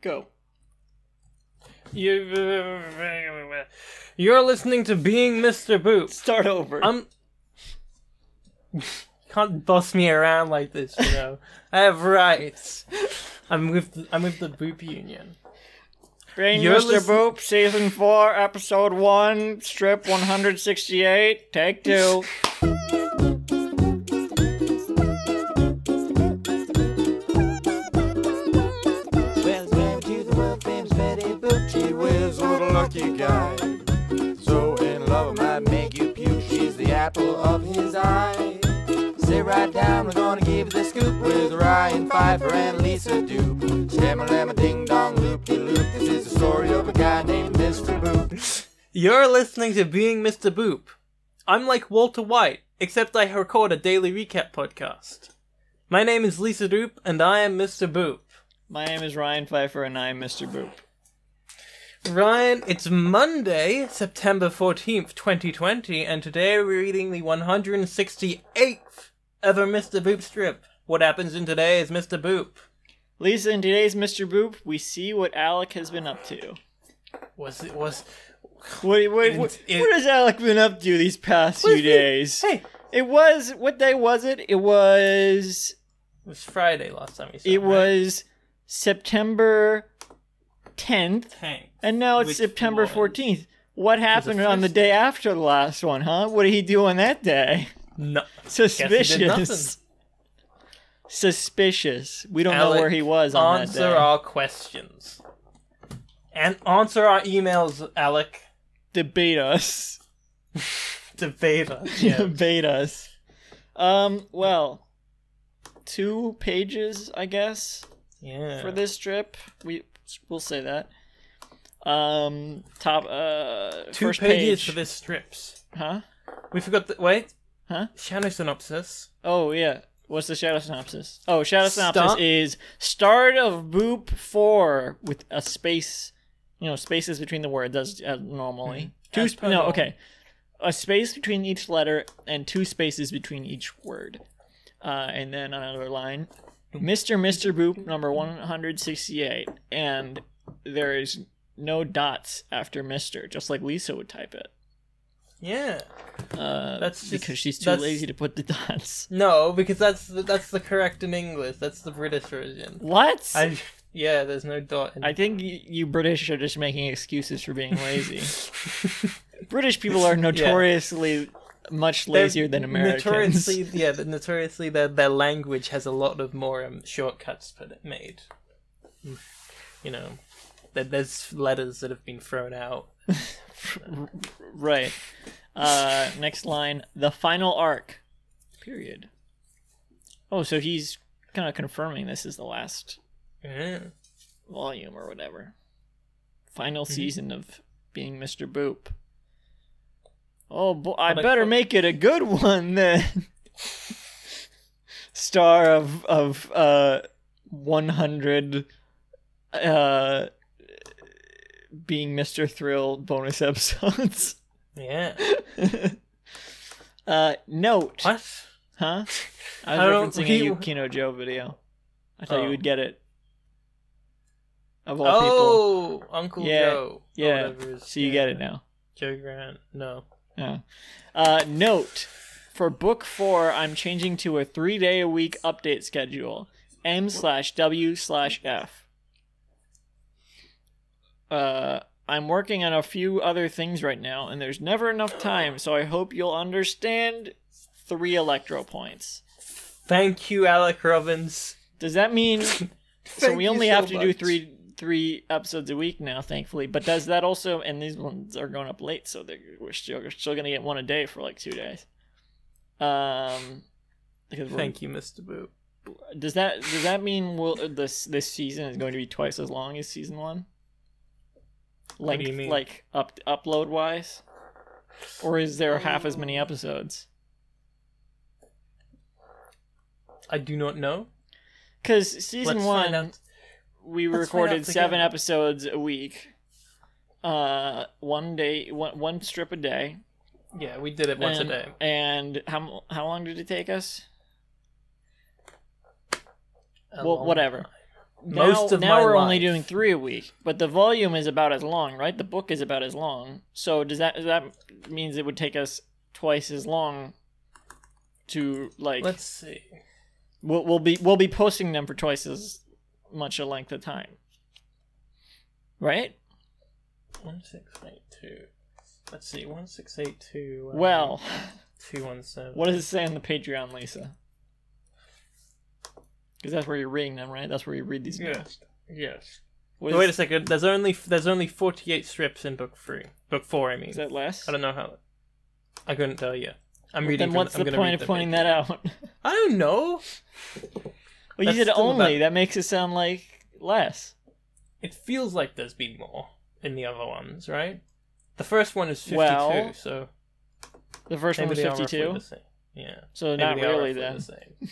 Go. You, you're listening to Being Mr. Boop. Start over. I'm. Can't boss me around like this, you know. I have rights. I'm with the, I'm with the Boop Union. Being You're Mr. listen- Boop, Season 4, Episode 1, Strip 168, Take 2. lucky guy. So in love, I might make you puke. She's the apple of his eye. Sit right down, we're gonna give you the scoop with Ryan Pfeiffer and Lisa Dupe. Stammer, lamma, ding dong, loop de loop. This is the story of a guy named Mr. Boop. You're listening to Being Mr. Boop. I'm like Walter White, except I record a daily recap podcast. My name is Lisa Doop, and I am Mr. Boop. My name is Ryan Pfeiffer, and I'm Mr. Boop. Ryan, it's Monday, September 14th, 2020, and today we're reading the 168th ever Mr. Boop strip. What happens in today's Mr. Boop. Lisa, in today's Mr. Boop, we see what Alec has been up to. Was it was What, what, what, It- what has Alec been up to these past few What is it? days? Hey, It was, what day was it? It was, it was Friday last time we saw it right? was September 10th. Tank. And now it's Which September was- 14th. What happened on the day after the last one, huh? What did he do on that day? No. Suspicious. Suspicious. We don't know where he was on that day. Answer our questions. And answer our emails, Alec. Debate us. Debate us. Yeah. Debate us. Um, well, two pages, I guess, yeah. for this strip. We we'll say that. Um, top uh Two first pages page. for this strips. Huh? We forgot the wait. Huh? Shadow synopsis. Oh yeah. What's the shadow synopsis? Oh, shadow synopsis is start of Boop four with a space, you know, spaces between the words as, as normally. Two As sp- per no, normal. okay, a space between each letter and two spaces between each word, uh, and then another line, Mister Mister Boop number one hundred sixty eight, and there is no dots after Mister, just like Lisa would type it. Yeah. Uh, That's just- because she's too lazy to put the dots. No, because that's the, that's the correct in English. That's the British version. What? I yeah. There's no dot. In I think y- you British are just making excuses for being lazy. British people are notoriously much They're lazier than Americans. Notoriously, yeah, but notoriously, their their language has a lot of more um, shortcuts made. You know, there's letters that have been thrown out. right. Uh, next line: the final arc. Period. Oh, so he's kind of confirming this is the last Yeah. volume or whatever. Final Mm-hmm. season of being Mr. Boop. Oh, boy, I But I better thought- make it a good one then. Star of of uh 100 uh being Mr. Thrill bonus episodes. Yeah. uh note, What? huh? I I was referencing he- a Yukino Joe video. I thought Oh. you would get it. Of all people. Oh, Uncle Yeah, Joe. Yeah. So you yeah. get it now. Joe Grant. No. Yeah. Uh, note for book four, I'm changing to a three day a week update schedule. M slash W slash F. Uh, I'm working on a few other things right now, and there's never enough time, so I hope you'll understand. Three electro points. Thank you, Alec Robbins. Does that mean? so we only so have to do three three episodes a week now, thankfully. But does that also? And these ones are going up late, so they're, we're still we're still gonna get one a day for like two days. Um, Thank you, Mr. Boop. does that does that mean we'll this this season is going to be twice as long as season one? What do you mean? like up upload wise, or is there half as many episodes? I do not know. Because season Let's one, we Let's recorded seven episodes a week. Uh, one day, one one strip a day. Yeah, we did it once and, a day. And how how long did it take us? A well, whatever. time. Most now, of now my we're only doing three a week, but the volume is about as long, right? The book is about as long. So does that that means it would take us twice as long to like Let's see. we'll, we'll be we'll be posting them for twice as much a length of time, right? One six eight two. Let's see. One six eight two. Uh, well, two one seven. what does it say on the Patreon, Lisa? Because that's where you're reading them, right? That's where you read these. Yes. Yes. What Wait a second. There's only there's only forty eight strips in book three. Book four, I mean. is that less? I don't know how. I couldn't tell you. I'm reading. then from- what's I'm the gonna point of pointing page. that out? I don't know. well, you That's said only. about- That makes it sound like less. It feels like there's been more in the other ones, right? The first one is fifty two, Well, so The first one maybe was they are roughly 52. Yeah. So Maybe not really then. the same.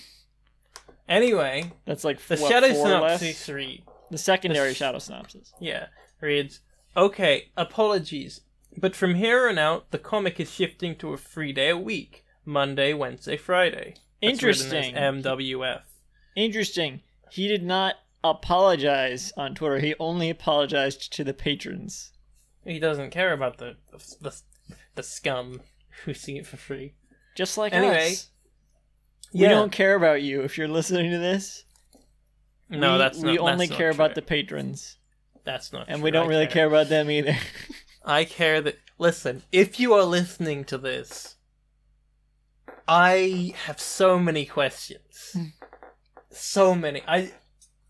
Anyway, That's like the what, Shadow Synopsis three The secondary the- shadow synopsis. Yeah, reads, Okay, apologies, but from here on out, the comic is shifting to a three day a week Monday, Wednesday, Friday. That's Interesting. MWF. Interesting. He did not apologize on Twitter. He only apologized to the patrons. He doesn't care about the, the, the scum who see it for free. Just like Anyway, us. We don't care about you if you're listening to this. No, we, that's not we only that's not care about the patrons. That's not And true. we don't I really care about them either. I care that. Listen, if you are listening to this, I have so many questions. Hmm. so many. I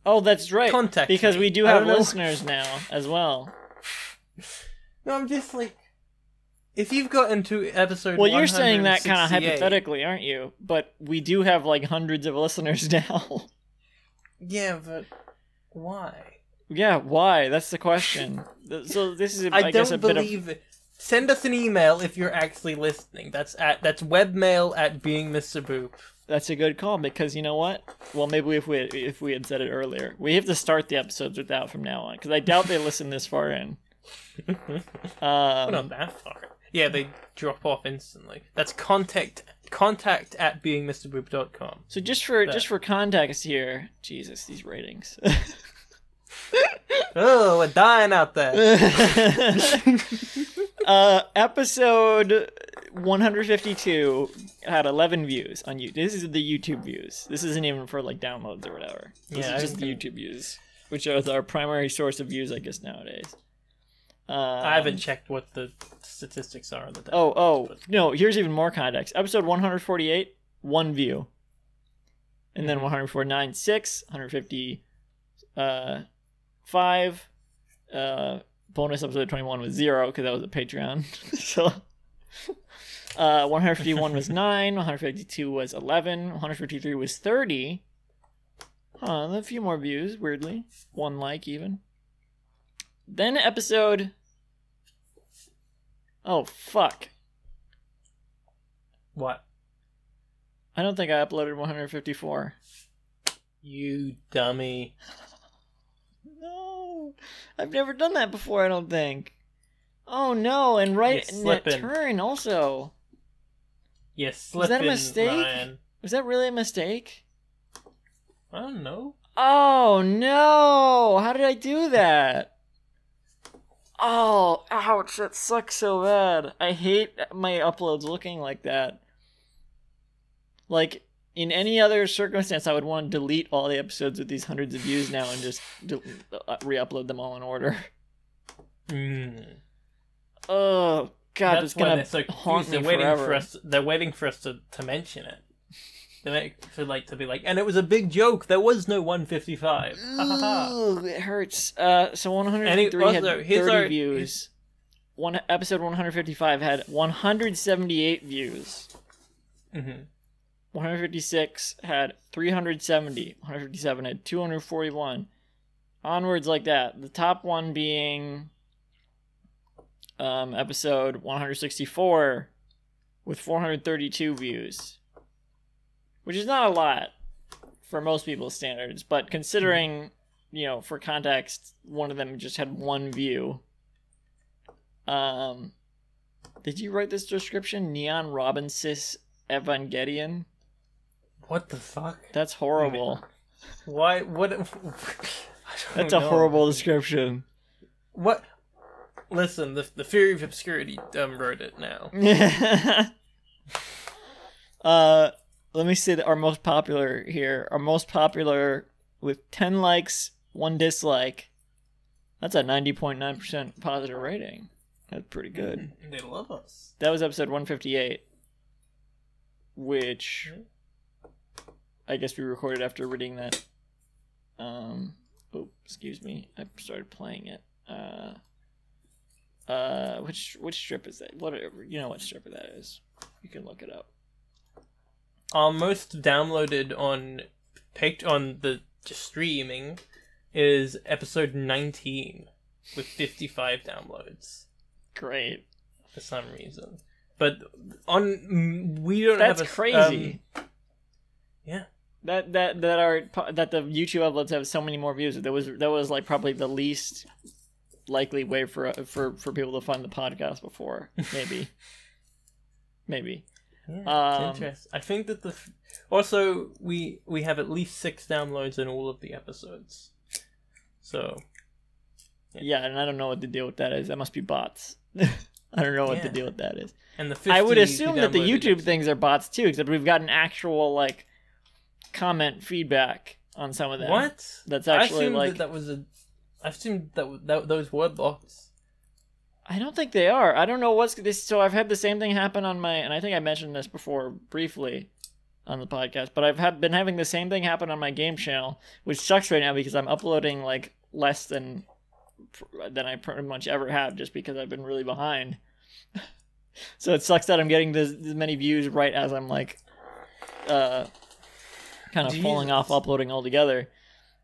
oh, that's right. Contact because me. we do have listeners now as well. no, I'm just like, if you've gotten to episode, Well, you're saying that kind of hypothetically, aren't you? But we do have like hundreds of listeners now. Yeah, but why? yeah, why? That's the question. So this is, I, I, guess, don't a bit of it. Send us an email if you're actually listening. That's at that's webmail at being Mr. Boop. That's a good call because you know what? Well, maybe if we if we had said it earlier, we have to start the episodes with that from now on because I doubt they listen this far in. Um, not that far. Yeah, they drop off instantly. That's contact contact at beingmrboop.com. so just for That. just for context here, Jesus, these ratings. Oh, we're dying out there. uh, episode 152 had 11 views on YouTube. This is the YouTube views. This isn't even for like downloads or whatever. This Yeah, is just the YouTube views, which are our primary source of views, I guess nowadays. Um, I haven't checked what the statistics are on the Oh, oh, no, here's even more context. Episode 148, one view. And then Mhm. 149, six, 150, uh, five. Uh, bonus episode 21 was zero because that was a Patreon. so, uh, 151 was nine, 152 was 11, 153 was 30. Huh, a few more views, weirdly. One like, even. Then episode. Oh, fuck. What? I don't think I uploaded 154. You dummy. No, I've never done that before. I don't think. Oh no! And right in that turn also. You that a mistake? Ryan. Was that really a mistake? I don't know. Oh no! How did I do that? Oh, ouch! That sucks so bad. I hate my uploads looking like that. Like in any other circumstance, I would want to delete all the episodes with these hundreds of views now and just del- uh, re-upload them all in order. Mm. Oh God, That's it's they're so haunt me They're waiting forever. for us. They're waiting for us to, to mention it. They like for like to be like, and it was a big joke. There was no 155. Ha ha ha. Ooh, it hurts. Uh, so 153 Any- had 30 our- views. One episode 155 had 178 views. Mm-hmm. 156 had 370. 157 had 241. Onwards like that. The top one being um, episode 164 with 432 views, which is not a lot for most people's standards, but considering, you know, for context, one of them just had one view. Um, did you write this description? Neon Robinsis Evangelion? What the fuck? That's horrible. Why? What? That's a know. horrible description. What? Listen, the the Fury of Obscurity um, wrote it now. uh, let me see our most popular here. Our most popular with 10 likes, one dislike. That's a 90.9% positive rating. That's pretty good. They love us. That was episode 158, which I guess we recorded after reading that. Um, oh, excuse me. I started playing it. Uh, uh, which which strip is that? Whatever you know what strip that is. You can look it up. Our most downloaded on picked on the streaming is episode 19 with 55 downloads Great. for some reason. But on we don't That's have a crazy. um, yeah. that that that are that the YouTube uploads have so many more views. That was that was like probably the least likely way for for for people to find the podcast before. Maybe. Maybe. Yeah, Um, interesting. I think that the f- also we we have at least six downloads in all of the episodes. So Yeah, and I don't know what the deal with that is. That must be bots. I don't know what the deal with that is. and the 50 I would assume that the YouTube things are bots too, except we've gotten actual like comment feedback on some of them. What? That's I actually assumed like that, that was a. I assumed that, that those were bots. I don't think they are. I don't know what's this. So I've had the same thing happen on my, and I think I mentioned this before briefly on the podcast, but I've had, been having the same thing happen on my game channel, which sucks right now because I'm uploading like less than than I pretty much ever have, just because I've been really behind. so it sucks that I'm getting this, this many views right as I'm like, uh, kind of falling off uploading altogether.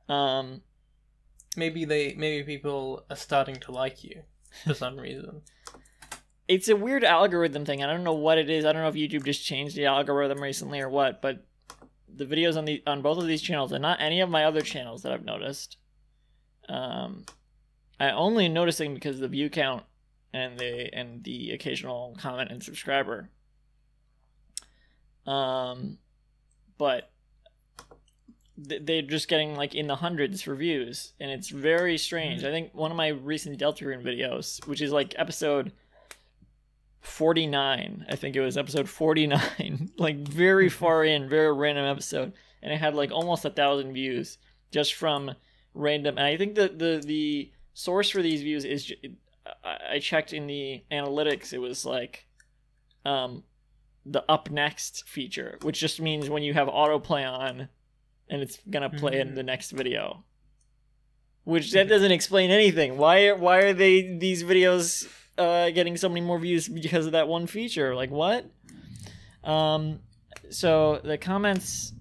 Um, Maybe they maybe people are starting to like you for some reason. it's a weird algorithm thing. I don't know what it is. I don't know if YouTube just changed the algorithm recently or what, but the videos on the on both of these channels and not any of my other channels that I've noticed. Um, I only noticing because of the view count and the and the occasional comment and subscriber. Um, but they're just getting like in the hundreds for views, and it's very strange. I think one of my recent Deltarune videos, which is like episode 49 i think it was episode 49 like very far in very random episode and it had like almost a thousand views just from random and i think that the the source for these views is I- i checked in the analytics it was like um the up next feature which just means when you have autoplay on and it's gonna play in Mhm. the next video which that doesn't explain anything why are why are they these videos uh, getting so many more views because of that one feature. Like what? Um, so the comments.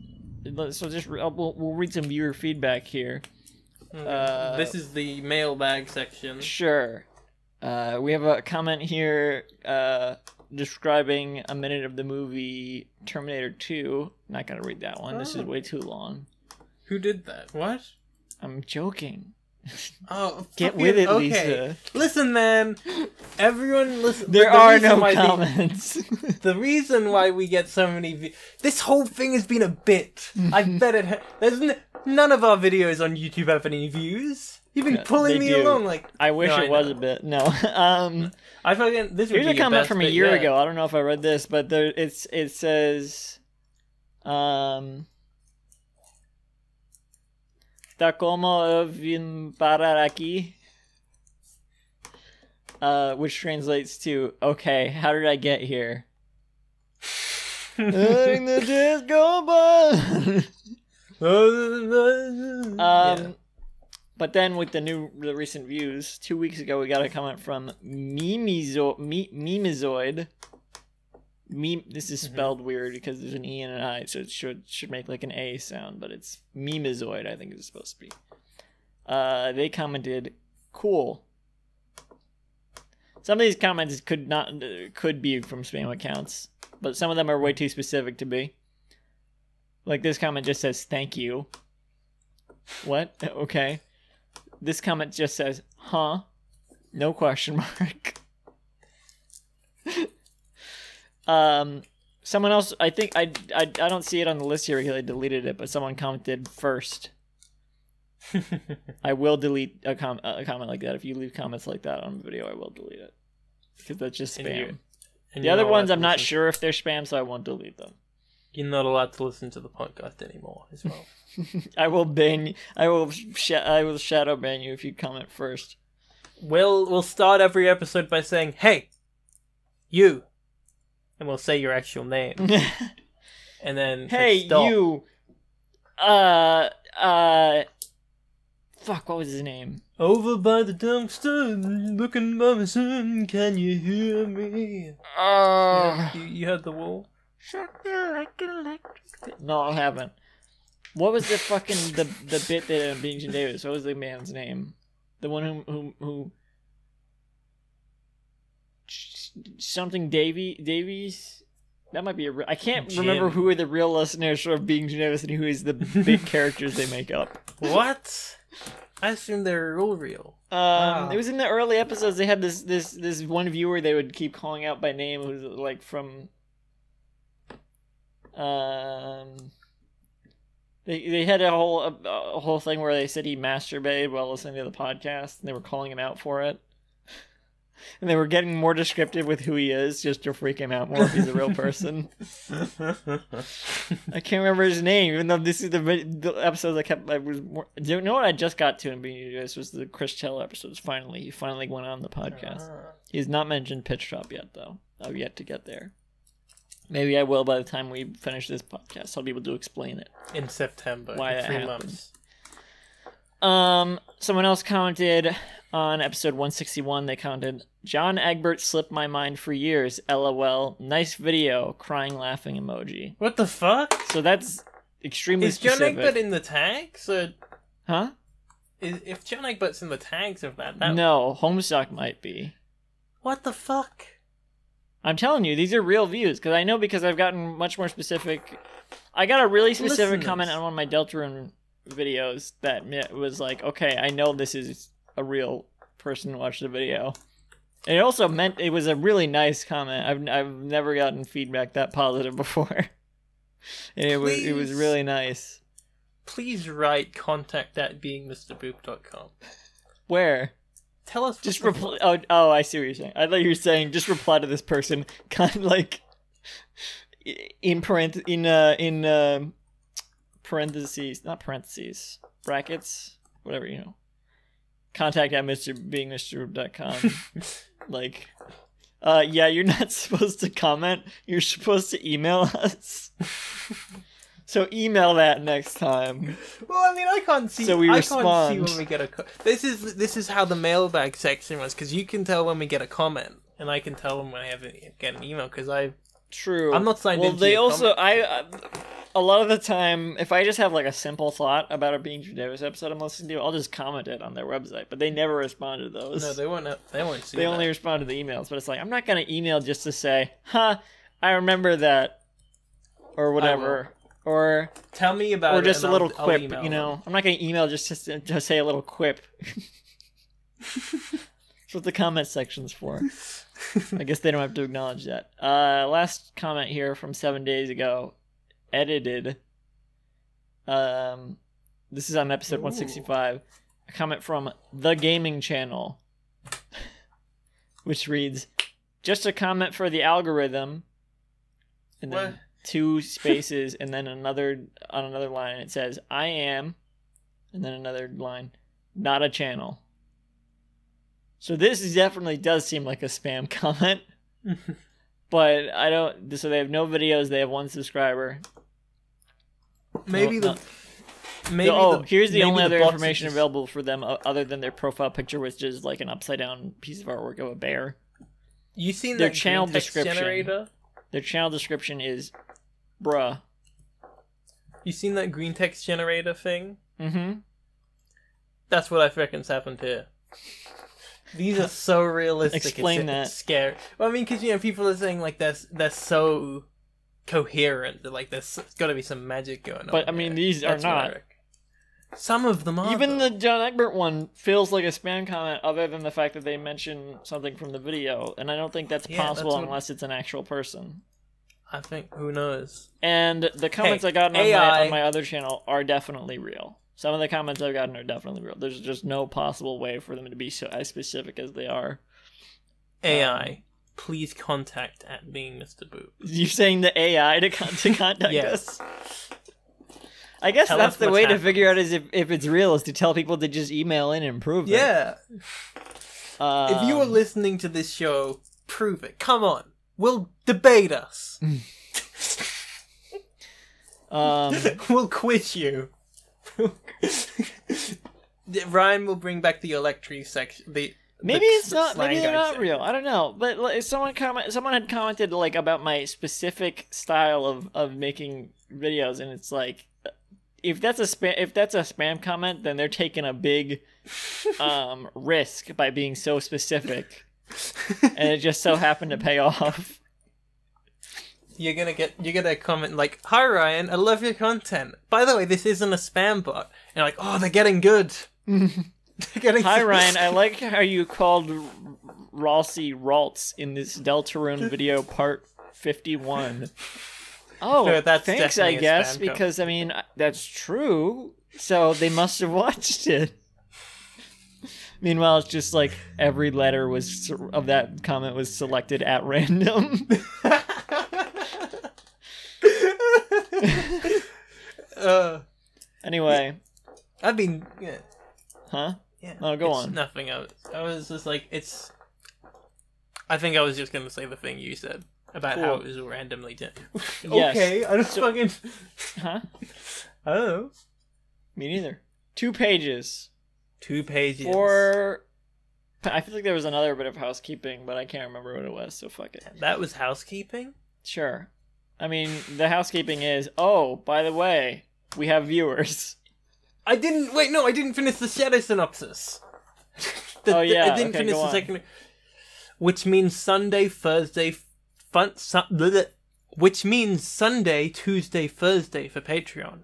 So just re- we'll, we'll read some viewer feedback here. Uh, this is the mailbag section. Sure. Uh, we have a comment here uh, describing a minute of the movie Terminator 2. Not gonna read that one. This is Oh. way too long. Who did that? What? I'm joking. Oh, Get with it, okay. Lisa. Listen, man. Everyone, listen. There the are no why the- comments. The reason why we get so many vi- this whole thing has been a bit. I bet it. Ha- there's n- none of our videos on YouTube have any views. You've been Yeah, pulling me do. along like I wish No, I it was a bit. No. Um. I fucking this. Would Here's be a comment best from a year yet. ago. I don't know if I read this, but there it's it says um Takomo vin parar aquí uh which translates to okay, how did I get here? Letting the days go by. um, Um, but then with the new, the recent views, two weeks ago we got a comment from Mimizo, Mi, Mimizoid. Meme, this is Mm-hmm. spelled weird because there's an e and an i, so it should should make like an a sound, but it's Mimizoid. I think it's supposed to be. Uh, they commented, "Cool." Some of these comments could not could be from spam accounts, but some of them are way too specific to be. Like this comment just says "Thank you." What? Okay. This comment just says, huh? No question mark. um, Someone else, I think I, I I don't see it on the list here because I deleted it, but someone commented first. I will delete a, com- a comment like that if you leave comments like that on a video. I will delete it because that's just And spam. you- And the other ones, I'm not listen- sure if they're spam, so I won't delete them. You're not allowed to listen to the podcast anymore as well. I will ban. you. I will. Sh- I will shadow ban you if you comment first. we'll we'll start every episode by saying, "Hey, you," and we'll say your actual name, and then hey, stop. you. Uh. Uh. Fuck. What was his name? over by the dumpster, looking by my son. Can you hear me? Uh. you, you heard the wall. No, I haven't. What was the fucking the the bit that uh, Being Davis? What was the man's name? The one who who who something Davy Davies. That might be a. Re- I can't remember who are the real listeners for Being Davis and who is the big characters they make up. What? I assume they're all real. Um, Wow. it was in the early episodes. They had this this this one viewer they would keep calling out by name. Who was like from. Um. They they had a whole a, a whole thing where they said he masturbated while listening to the podcast, and they were calling him out for it. And they were getting more descriptive with who he is, just to freak him out more if he's a real person. I can't remember his name, even though this is the, the episodes I kept. I was. More, do you know what I just got to in being this was the Chris Chell episodes. Finally, he finally went on the podcast. He's not mentioned Pitch Drop yet, though. I've yet to get there. Maybe I will by the time we finish this podcast. I'll be able to explain it. In September, Why in that three happened. months. Um, someone else commented on episode 161. They commented, "John Egbert slipped my mind for years. LOL. Nice video. Crying, laughing emoji. What the fuck? So that's extremely Is John specific. Egbert in the tags? Or huh? is, if John Egbert's in the tags of that, that No, Homestuck might be. what the fuck? I'm telling you, these are real views because I know because I've gotten much more specific. I got a really specific Listeners. comment on one of my Deltarune videos that was like, "Okay, I know this is a real person who watched the video." And it also meant it was a really nice comment. I've I've never gotten feedback that positive before, and it was it was really nice. Please write contact at beingmrboop.com. Where Tell us. just reply. Oh, oh, I see what you're saying. I thought you were saying just reply to this person, kind of like in parent in uh in uh, parentheses, not parentheses, brackets, whatever you know. Contact at Mr. Being Mr. like, uh, yeah, you're not supposed to comment. You're supposed to email us. So email that next time. Well, I mean, I can't see. So we I respond. can't see when we get a. Co- this is this is how the mailbag section was because you can tell when we get a comment, and I can tell when I have a, get an email because I. True. I'm not signed well, into they also I, I a lot of the time if I just have like a simple thought about a Being Davis episode I'm listening to, I'll just comment it on their website. But they never respond to those. No, they won't. They won't see. they that. only respond to the emails. But it's like I'm not gonna email just to say, "Huh, I remember that," or whatever, or tell me about or just a little I'll- I'll quip. You know, them. I'm not gonna email just to, to say a little quip. That's what the comment section's for. I guess they don't have to acknowledge that. Uh, last comment here from seven days ago, edited. Um, this is on episode Ooh. 165. A comment from the Gaming Channel, which reads, "Just a comment for the algorithm," and then What? Two spaces, and then another on another line. It says, "I am," and then another line, "Not a channel." So this definitely does seem like a spam comment, but I don't. So they have no videos. They have one subscriber. Maybe No, the. Maybe oh, the, here's the only other information just- available for them other than their profile picture, which is like an upside down piece of artwork of a bear. You seen their channel description. generator? Their channel description is, "Bruh." You seen that green text generator thing? Mm-hmm. That's what I reckon's happened here. These are so realistic. Explain it's, that. It's scary. Well, I mean, because you know, people are saying like they're they're so coherent. Like there's got to be some magic going on. But, I mean, there. these are That's what not. Some of them are. Even though. the John Egbert one feels like a spam comment, other than the fact that they mention something from the video, and I don't think that's Yeah, possible that's what- unless it's an actual person. I think who knows. And the comments Hey, I got on my, on my other channel are definitely real. Some of the comments I've gotten are definitely real. There's just no possible way for them to be so as specific as they are. AI, please contact at being Mr. Boop. You're saying the AI to con- to contact Yes. us? I guess Tell that's the way to figure out is if, if it's real is to tell people to just email in and prove it. Yeah. Um, if you are listening to this show, prove it. Come on. We'll debate us. um, we'll quiz you. Ryan will bring back the electric section. The maybe the it's not. slang Maybe they're not real. I don't know. But like, someone comment. Someone had commented like about my specific style of of making videos, and it's like, if that's a spam, if that's a spam comment, then they're taking a big um risk by being so specific, and it just so happened to pay off. You're gonna get you're gonna comment like, "Hi Ryan, I love your content. By the way, this isn't a spam bot." And you're like, "Oh, they're getting good." they're getting Hi Ryan, I like how you called Rossi Raltz in this Deltarune video part 51. Oh, No, that's thanks, I guess, because I mean that's true. So they must have watched it. Meanwhile, it's just like every letter was of that comment was selected at random. uh, anyway, I mean, yeah, huh? yeah. Oh, go it's on. Nothing. I was, I was just like, it's. I think I was just gonna say the thing you said about how it was randomly done. Yes. Okay, I just fucking. Huh? I don't know. Me neither. Two pages. Two pages. Or I feel like there was another bit of housekeeping, but I can't remember what it was, so fuck it. That was housekeeping. Sure. I mean, the housekeeping is, oh, by the way, we have viewers. I didn't wait. No, I didn't finish the shadow synopsis. The- Oh, the- yeah, I didn't okay, finish the on. second. Which means Sunday, Thursday, fun. Bleh, bleh. which means Sunday, Tuesday, Thursday for Patreon.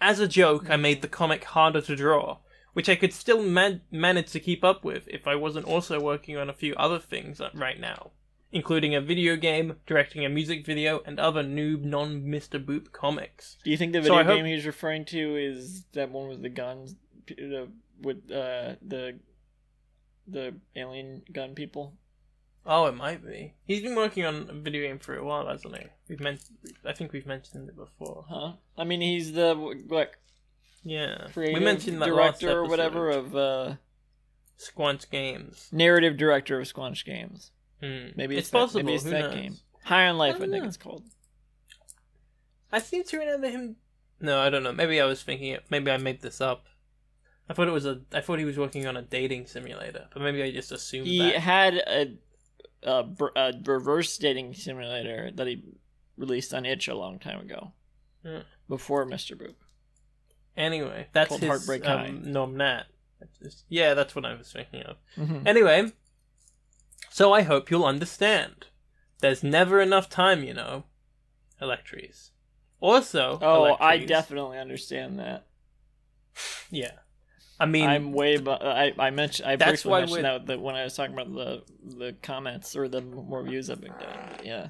As a joke, I made the comic harder to draw, which I could still man- manage to keep up with if I wasn't also working on a few other things right now, including a video game, directing a music video, and other noob non Mr. Boop comics. Do you think the So video hope- game he's referring to is that one with the guns, the, with uh, the the alien gun people? Oh, it might be. He's been working on a video game for a while, hasn't he? We've men- I think we've mentioned it before. Huh? I mean, he's the what Yeah, creative we mentioned that director or whatever of uh, Squanch Games. narrative director of Squanch Games. Hmm. Maybe it's, it's, that- possible. maybe it's who that knows? game. High on Life, I I, think know. it's called. I seem to remember him. No, I don't know. Maybe I was thinking it. Maybe I made this up. I thought it was a. I thought he was working on a dating simulator, but maybe I just assumed He that. had a, a, a reverse dating simulator that he released on Itch a long time ago, Hmm. before Mr. Boop. Anyway, that's Called his Heartbreak High. um, nom nat. That's Yeah, that's what I was thinking of. Mm-hmm. Anyway, so I hope you'll understand. There's never enough time, you know. Electries. Also, Oh, I definitely understand that. Yeah. I mean, I'm way. Bu- I I mentioned. I That's briefly why mentioned we're- that, that when I was talking about the the comments or the more views I've been getting. Yeah,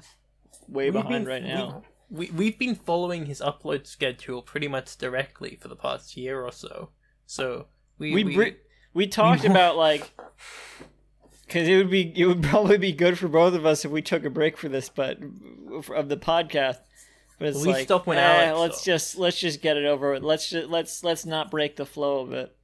way behind been- right now. We, we, we've been following his upload schedule pretty much directly for the past year or so. So, we. We we, we, we talked we- about like because it would be it would probably be good for both of us if we took a break for this, but of the podcast. But it's We like, stopped when eh, Alec let's stopped. just let's just get it over with. Let's just let's let's not break the flow of it.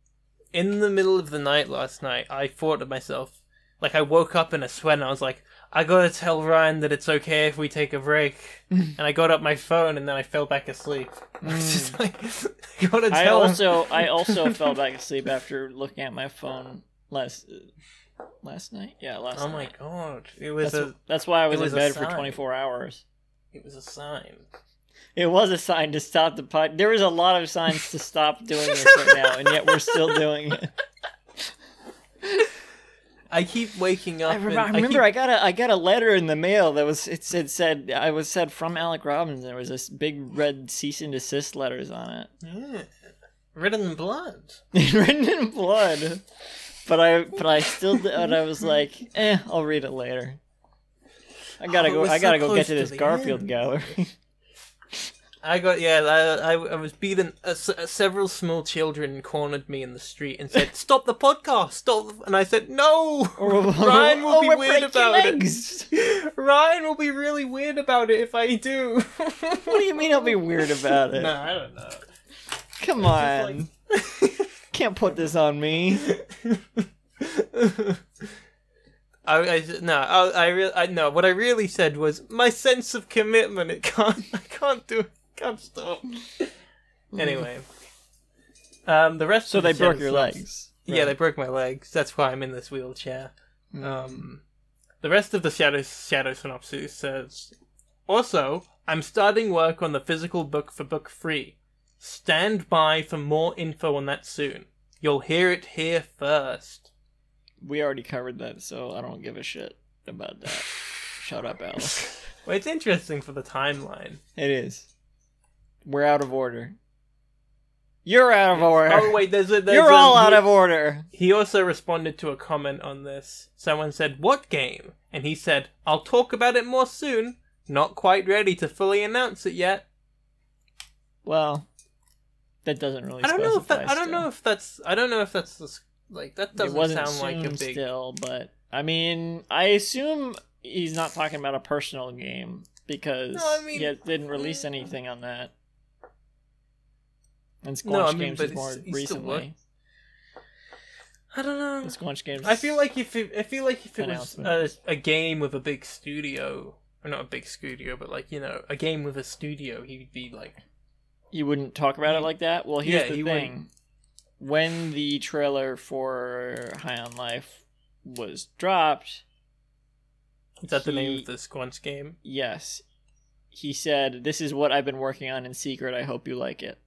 in the middle of the night last night, I thought to myself, like, I woke up in a sweat and I was like, I gotta tell Ryan that it's okay if we take a break. and I got up my phone and then I fell back asleep. I just like, I gotta Mm. I also I also fell back asleep after looking at my phone last last night. Yeah, last Oh night. my god. It was That's, a that's why I was, was in bed for 24 hours. it was a sign. It was a sign to stop the pod. There was a lot of signs to stop doing this right now, and yet we're still doing it. I keep waking up. I, rem- and I remember keep- I got a I got a letter in the mail that was it said said I was said from Alec Robbins. There was this big red cease and desist letters on it, Yeah. Written in blood. written in blood. But I but I still and I was like, eh, I'll read it later. I gotta Oh, go. I gotta go get to this Garfield end. gallery. I got yeah. I, I, I was beaten. Uh, s- uh, several small children cornered me in the street and said, "Stop the podcast! Stop!" And I said, "No." Ryan will Oh, be weird about legs. it. Ryan will be really weird about it if I do. What do you mean I'll be weird about it? Nah, I don't know. Come on. Can't put this on me. I, I no, I, I really, I no. What I really said was my sense of commitment. It can't, I can't do, it. Can't stop. Anyway, um, the rest. So of the they broke your snaps- legs. Yeah, they broke my legs. That's why I'm in this wheelchair. Mm. Um, the rest of the shadow shadow synopsis says, also, I'm starting work on the physical book for book three. Stand by for more info on that soon. You'll hear it here first. We already covered that, so I don't give a shit about that. Shut up, Alice. Well, it's interesting for the timeline. It is. We're out of order. You're out of order. Oh wait, there's a. There's You're a- all out he- of order. He also responded to a comment on this. Someone said, "What game?" And he said, "I'll talk about it more soon. Not quite ready to fully announce it yet." Well, that doesn't really. I don't know if that. I don't know if that's. I don't know if that's the s- like that doesn't sound like a big. still, but I mean, I assume he's not talking about a personal game because No, I mean- he didn't release anything on that. And Squanch No, I mean, Games was more it's- he's still recently. I don't know. And Squanch Games. I feel like if it, I feel like if it was a, a game with a big studio, or not a big studio, but like you know, a game with a studio, he'd be like, you wouldn't talk about it mm. like that. Well, here's Yeah, the he thing: when the trailer for High on Life was dropped, "Is that the name of the Squanch game?" yes, he said, "This is what I've been working on in secret. I hope you like it."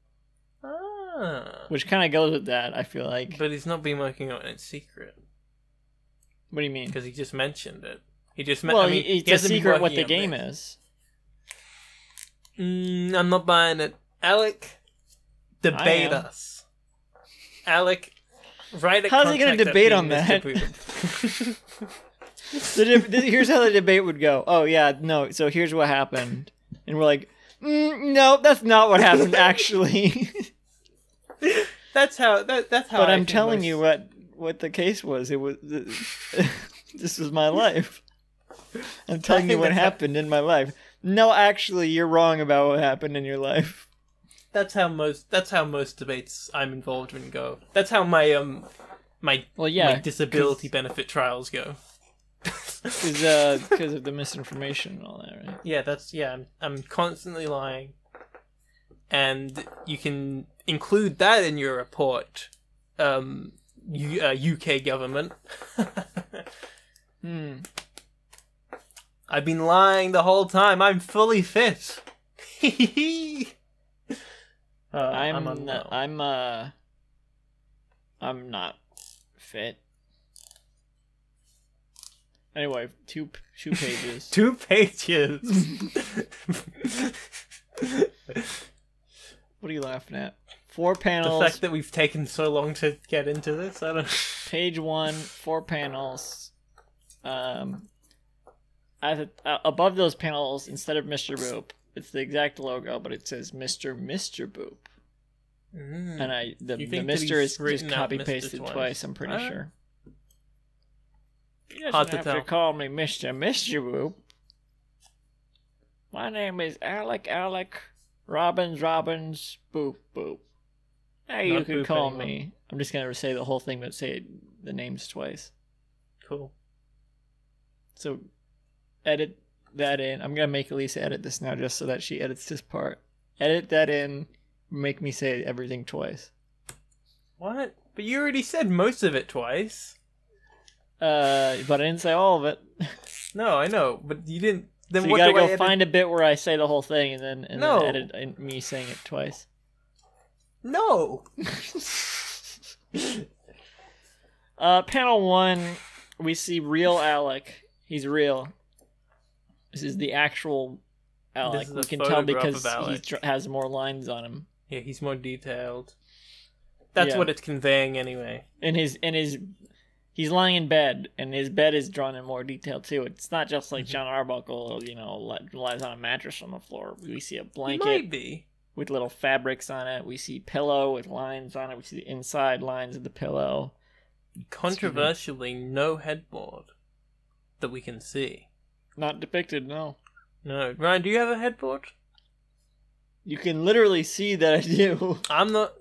Ah, Which kind of goes with that. I feel like. but he's not been working on it in secret what do you mean? because he just mentioned it. He just men- Well, I mean, he- it's he a secret what the game this. is. Mm, I'm not buying it. Alec, debate us. Alec, write a How's he gonna debate on that? The th- here's how the debate would go. Oh yeah, no. So here's what happened, and we're like, mm, no, that's not what happened actually. That's how. That, that's how. but I I'm telling most- you what what the case was. It was this was my life. I'm telling you what that's how- happened in my life. No, actually, you're wrong about what happened in your life. That's how most. That's how most debates I'm involved in go. That's how my um my Well, yeah, my disability benefit trials go. because uh, because of the misinformation and all that, right? Yeah, that's yeah. I'm I'm constantly lying, and you can include that in your report. Um, U- uh, UK government. Hmm. I've been lying the whole time. I'm fully fit. uh, I'm I'm I'm. I'm uh I'm not fit. Anyway, two two pages. Two pages. What are you laughing at? Four panels. the fact that we've taken so long to get into this, I don't. page one, four panels. Um, the, uh, above those panels, instead of Mr. Boop, it's the exact logo, but it says Mr. Mr. Boop. Mm. And I the, the Mister is just copy pasted twice? twice. I'm pretty Alright. sure. You Hard to have tell. to call me Mister Mister Boop. My name is Alec Alec Robbins Robbins Boop Boop. You Not can Boop call anymore. me. I'm just gonna say the whole thing, but say the names twice. Cool. So edit that in. I'm gonna make Elisa edit this now just so that she edits this part. Edit that in. Make me say everything twice. What? But you already said most of it twice. Uh, but I didn't say all of it. No, I know, but you didn't. Then so you what gotta do I go edit? find a bit where I say the whole thing and then and No. then edit in- me saying it twice. No. Uh, panel one, we see real Alec. He's real. This is the actual Alec. is We can tell because of he tr- has more lines on him. Yeah, he's more detailed. That's Yeah. what it's conveying anyway. And his and his He's lying in bed, and his bed is drawn in more detail too. It's not just Mm-hmm. like John Arbuckle, you know, lies on a mattress on the floor. We see a blanket with little fabrics on it. We see pillow with lines on it. We see the inside lines of the pillow. Controversially, no headboard that we can see. Not depicted, no. No, Ryan, do you have a headboard? You can literally see that I do. I'm not.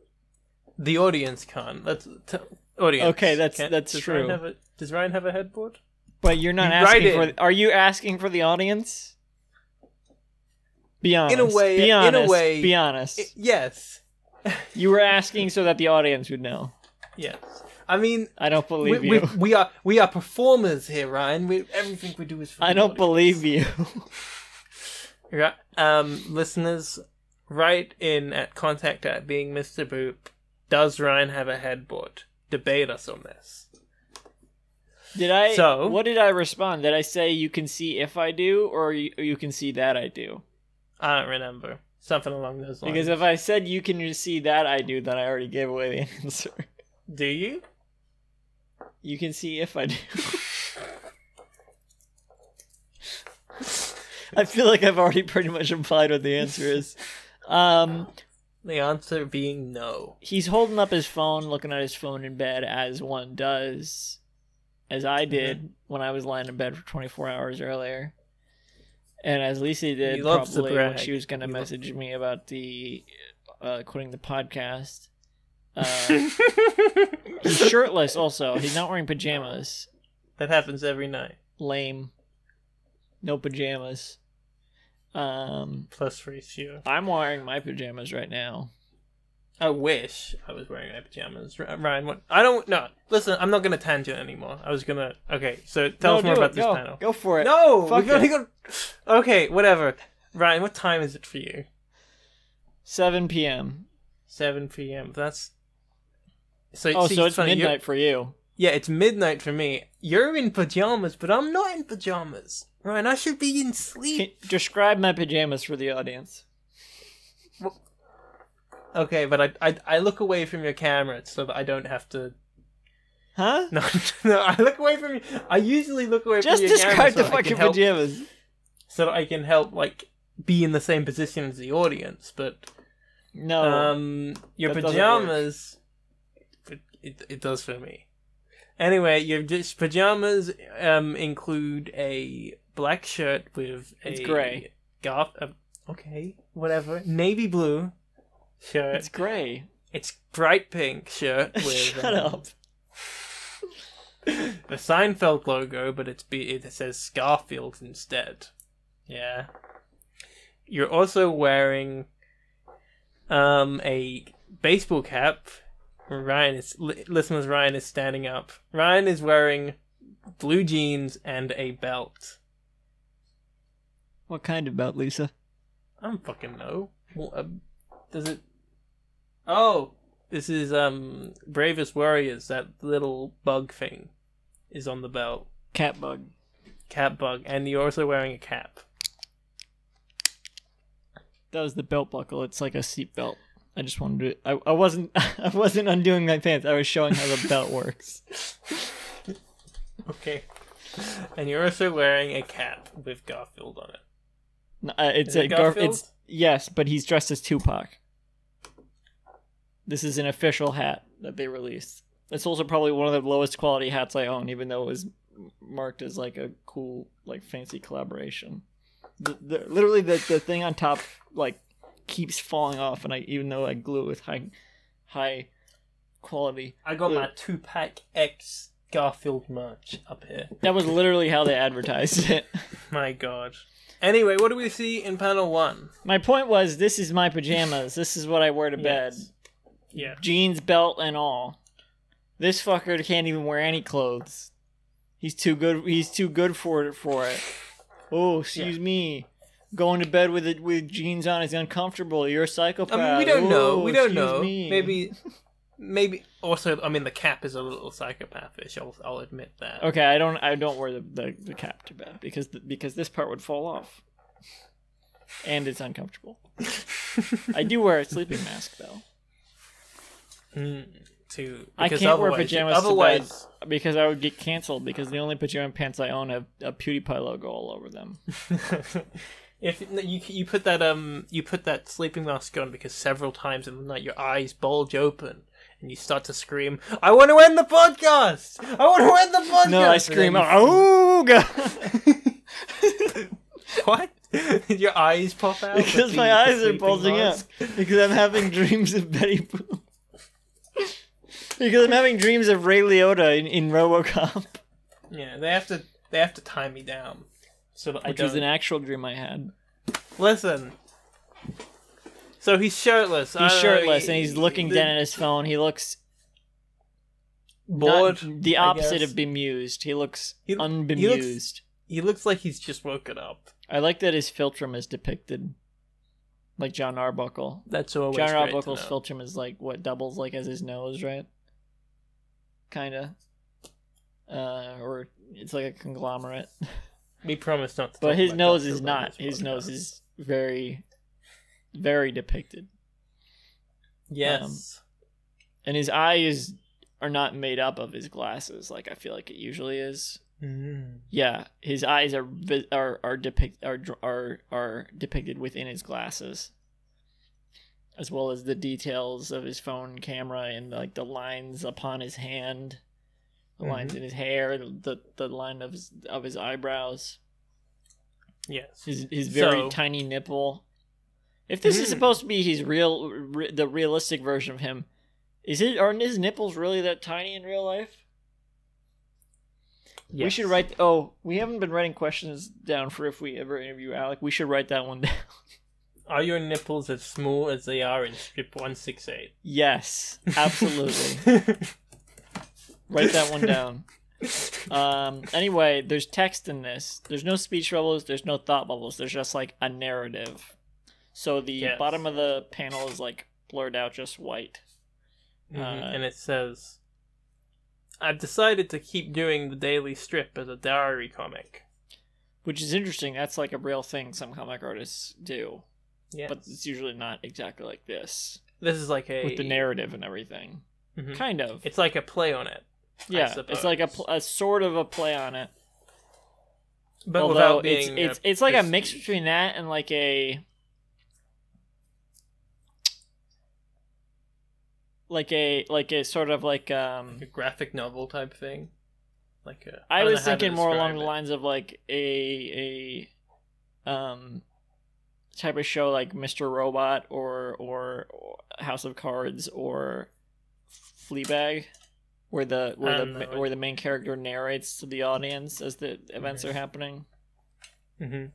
The audience can't. Let's t- audience. Okay, that's- Can- that's does true. Ryan have a, does Ryan have a headboard? But you're not You asking for. it. Are you asking for the audience? Be honest. In a way- Be in a honest. way- Be honest. I- yes. you were asking so that the audience would know. Yes. I mean, I don't believe we, you. we are we are performers here, Ryan. We, everything we do is. For I the don't audience. believe you. Right. Um, listeners, write in at contact at being Mr. Boop. Does Ryan have a headboard? Debate us on this. Did I? So- what did I respond? Did I say you can see if I do, or you, you can see that I do? I don't remember. Something along those lines. Because if I said you can see that I do, then I already gave away the answer. Do you? You can see if I do. I feel like I've already pretty much implied what the answer is. Um, The answer being no. he's holding up his phone, looking at his phone in bed, as one does, as I did when I was lying in bed for 24 hours earlier, and as Lisa did probably when she was going to message me about the uh, quitting the podcast. Uh, he's shirtless. Also, he's not wearing pajamas. that happens every night. Lame. No pajamas. Um, Plus ratio. I'm wearing my pajamas right now. I wish I was wearing my pajamas. R- Ryan, what? I don't. No, listen. I'm not gonna tangent anymore. I was gonna. Okay, so tell No, us more do about it. this Go. panel. Go for it. No, Fuck we've only it. got. Okay, whatever. Ryan, what time is it for you? 7 p.m. 7 p.m. That's. So, Oh, see, so it's funny, you're- midnight for you. Yeah, it's midnight for me. You're in pajamas, but I'm not in pajamas. Ryan, I should be in sleep. Can, describe my pajamas for the audience. Okay, but I, I I look away from your camera so that I don't have to. Huh? No, no, I look away from you. I usually look away Just from your camera describe so the that I can fucking help, pajamas. so that I can help like be in the same position as the audience. But No. um, your that doesn't work. pajamas, it, it it does for me. Anyway, your pajamas um include a black shirt with a It's gray. Garth, uh, okay, whatever, navy blue shirt. it's gray. It's bright pink shirt with Shut um, up. the Seinfeld logo, but it's be it says Scarfield instead. Yeah. You're also wearing um a baseball cap. Ryan is li- listeners. Ryan is standing up. Ryan is wearing blue jeans and a belt. What kind of belt, Lisa? I don't fucking know. Well, um, does it? Oh, this is um Bravest Warriors. That little bug thing is on the belt. Cat bug. Cat bug, and you're also wearing a cap. That was the belt buckle. It's like a seat belt. I just wanted to. I, I wasn't. I wasn't undoing my pants. I was showing how the belt works. Okay. And you're also wearing a cap with Garfield on it. No, uh, it's a it Garf. Garfield? It's yes, but he's dressed as Tupac. This is an official hat that they released. It's also probably one of the lowest quality hats I own, even though it was marked as like a cool, like fancy collaboration. The, the, literally, the the thing on top like keeps falling off, and I even though I glue it with high high quality. I got Yeah. my Tupac X Garfield merch up here. That was literally how they advertised it. My god. Anyway, what do we see in panel one? My point was, this is my pajamas. This is what I wear to bed. Yes. Yeah. jeans, belt, and all. This fucker can't even wear any clothes. He's too good. He's too good for it. For it. Oh, excuse me. Going to bed with it with jeans on is uncomfortable. You're a psychopath. I mean, we don't know. Oh, We don't know. me. Maybe, maybe. Also, I mean, the cap is a little psychopathish. I'll, I'll admit that. Okay, I don't. I don't wear the, the, the cap to bed because the, because this part would fall off, and it's uncomfortable. I do wear a sleeping mask though. Mm, to I can't wear otherwise- pajamas to Otherwise, because I would get canceled because the only pajama pants I own have a PewDiePie logo all over them. if you you put that um you put that sleeping mask on because several times in the night your eyes bulge open and you start to scream, "I want to end the podcast! I want to end the podcast!" No, I scream, "Oh god!" what? your eyes pop out because my eyes are bulging mask? Because I'm having dreams of Betty Boop. because I'm having dreams of Ray Liotta in, in RoboCop, Yeah, they have to they have to tie me down so that I which was an actual dream I had. Listen. So he's shirtless. He's don't know, shirtless he- and he's looking the- down at his phone. He looks bored. the opposite of bemused. He looks He- he looks- unbemused. He looks like he's just woken up. I like that his philtrum is depicted like John Arbuckle. That's always John Arbuckle's know. philtrum is like what doubles like as his nose, right? Kinda. Uh, or it's like a conglomerate. We promise not to. But his nose is not. His nose is very, very depicted, Yes. and his eyes are not made up of his glasses like I feel like it usually is. Mm. Yeah, his eyes are are are depict are are are depicted within his glasses, as well as the details of his phone camera and like the lines upon his hand, the lines Mhm. in his hair, the the line of his of his eyebrows, Yes. his his very So- tiny nipple. If this is Mm. supposed to be his real re, the realistic version of him, is it aren't his nipples really that tiny in real life? We should write. Oh, we haven't been writing questions down for if we ever interview Alec. We should write that one down. Are your nipples as small as they are in strip one six eight? yes, absolutely. write that one down. Um. Anyway, there's text in this. There's no speech bubbles. There's no thought bubbles. There's just like a narrative. So the Yes. bottom of the panel is like blurred out, just white. Mhm, Uh, and it says, "I've decided to keep doing the daily strip as a diary comic." Which is interesting. That's like a real thing some comic artists do, Yeah, but it's usually not exactly like this this is like a with the narrative and everything. Mhm. Kind of. It's like a play on it, Yeah, it's like a, pl- a sort of a play on it. but Although without it's being. it's uh, it's like a mix between that and like a like a like a sort of like um a graphic novel type thing. Like a, I was how to thinking more along describe the lines of like a a um type of show like Mr. Robot or or, House of Cards or Fleabag where the where the know. where the main character narrates to the audience as the events are happening. Mm-hmm.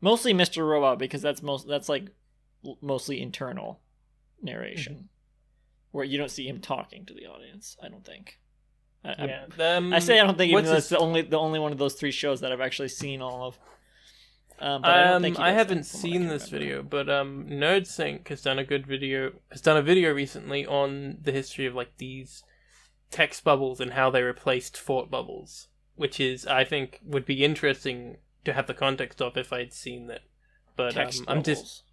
Mostly Mr. Robot because that's most that's like l- mostly internal narration, Mm-hmm. Where you don't see him talking to the audience. I don't think. I, Yeah, um, I say I don't think even though it's the only the only one of those three shows that I've actually seen all of. Um, but I don't Um, think I haven't from I seen this video, but um, NerdSync has done a good video. Has done a video recently on the history of like these text bubbles and how they replaced thought bubbles, which is I think would be interesting to have the context of if I'd seen that. But um, I'm just.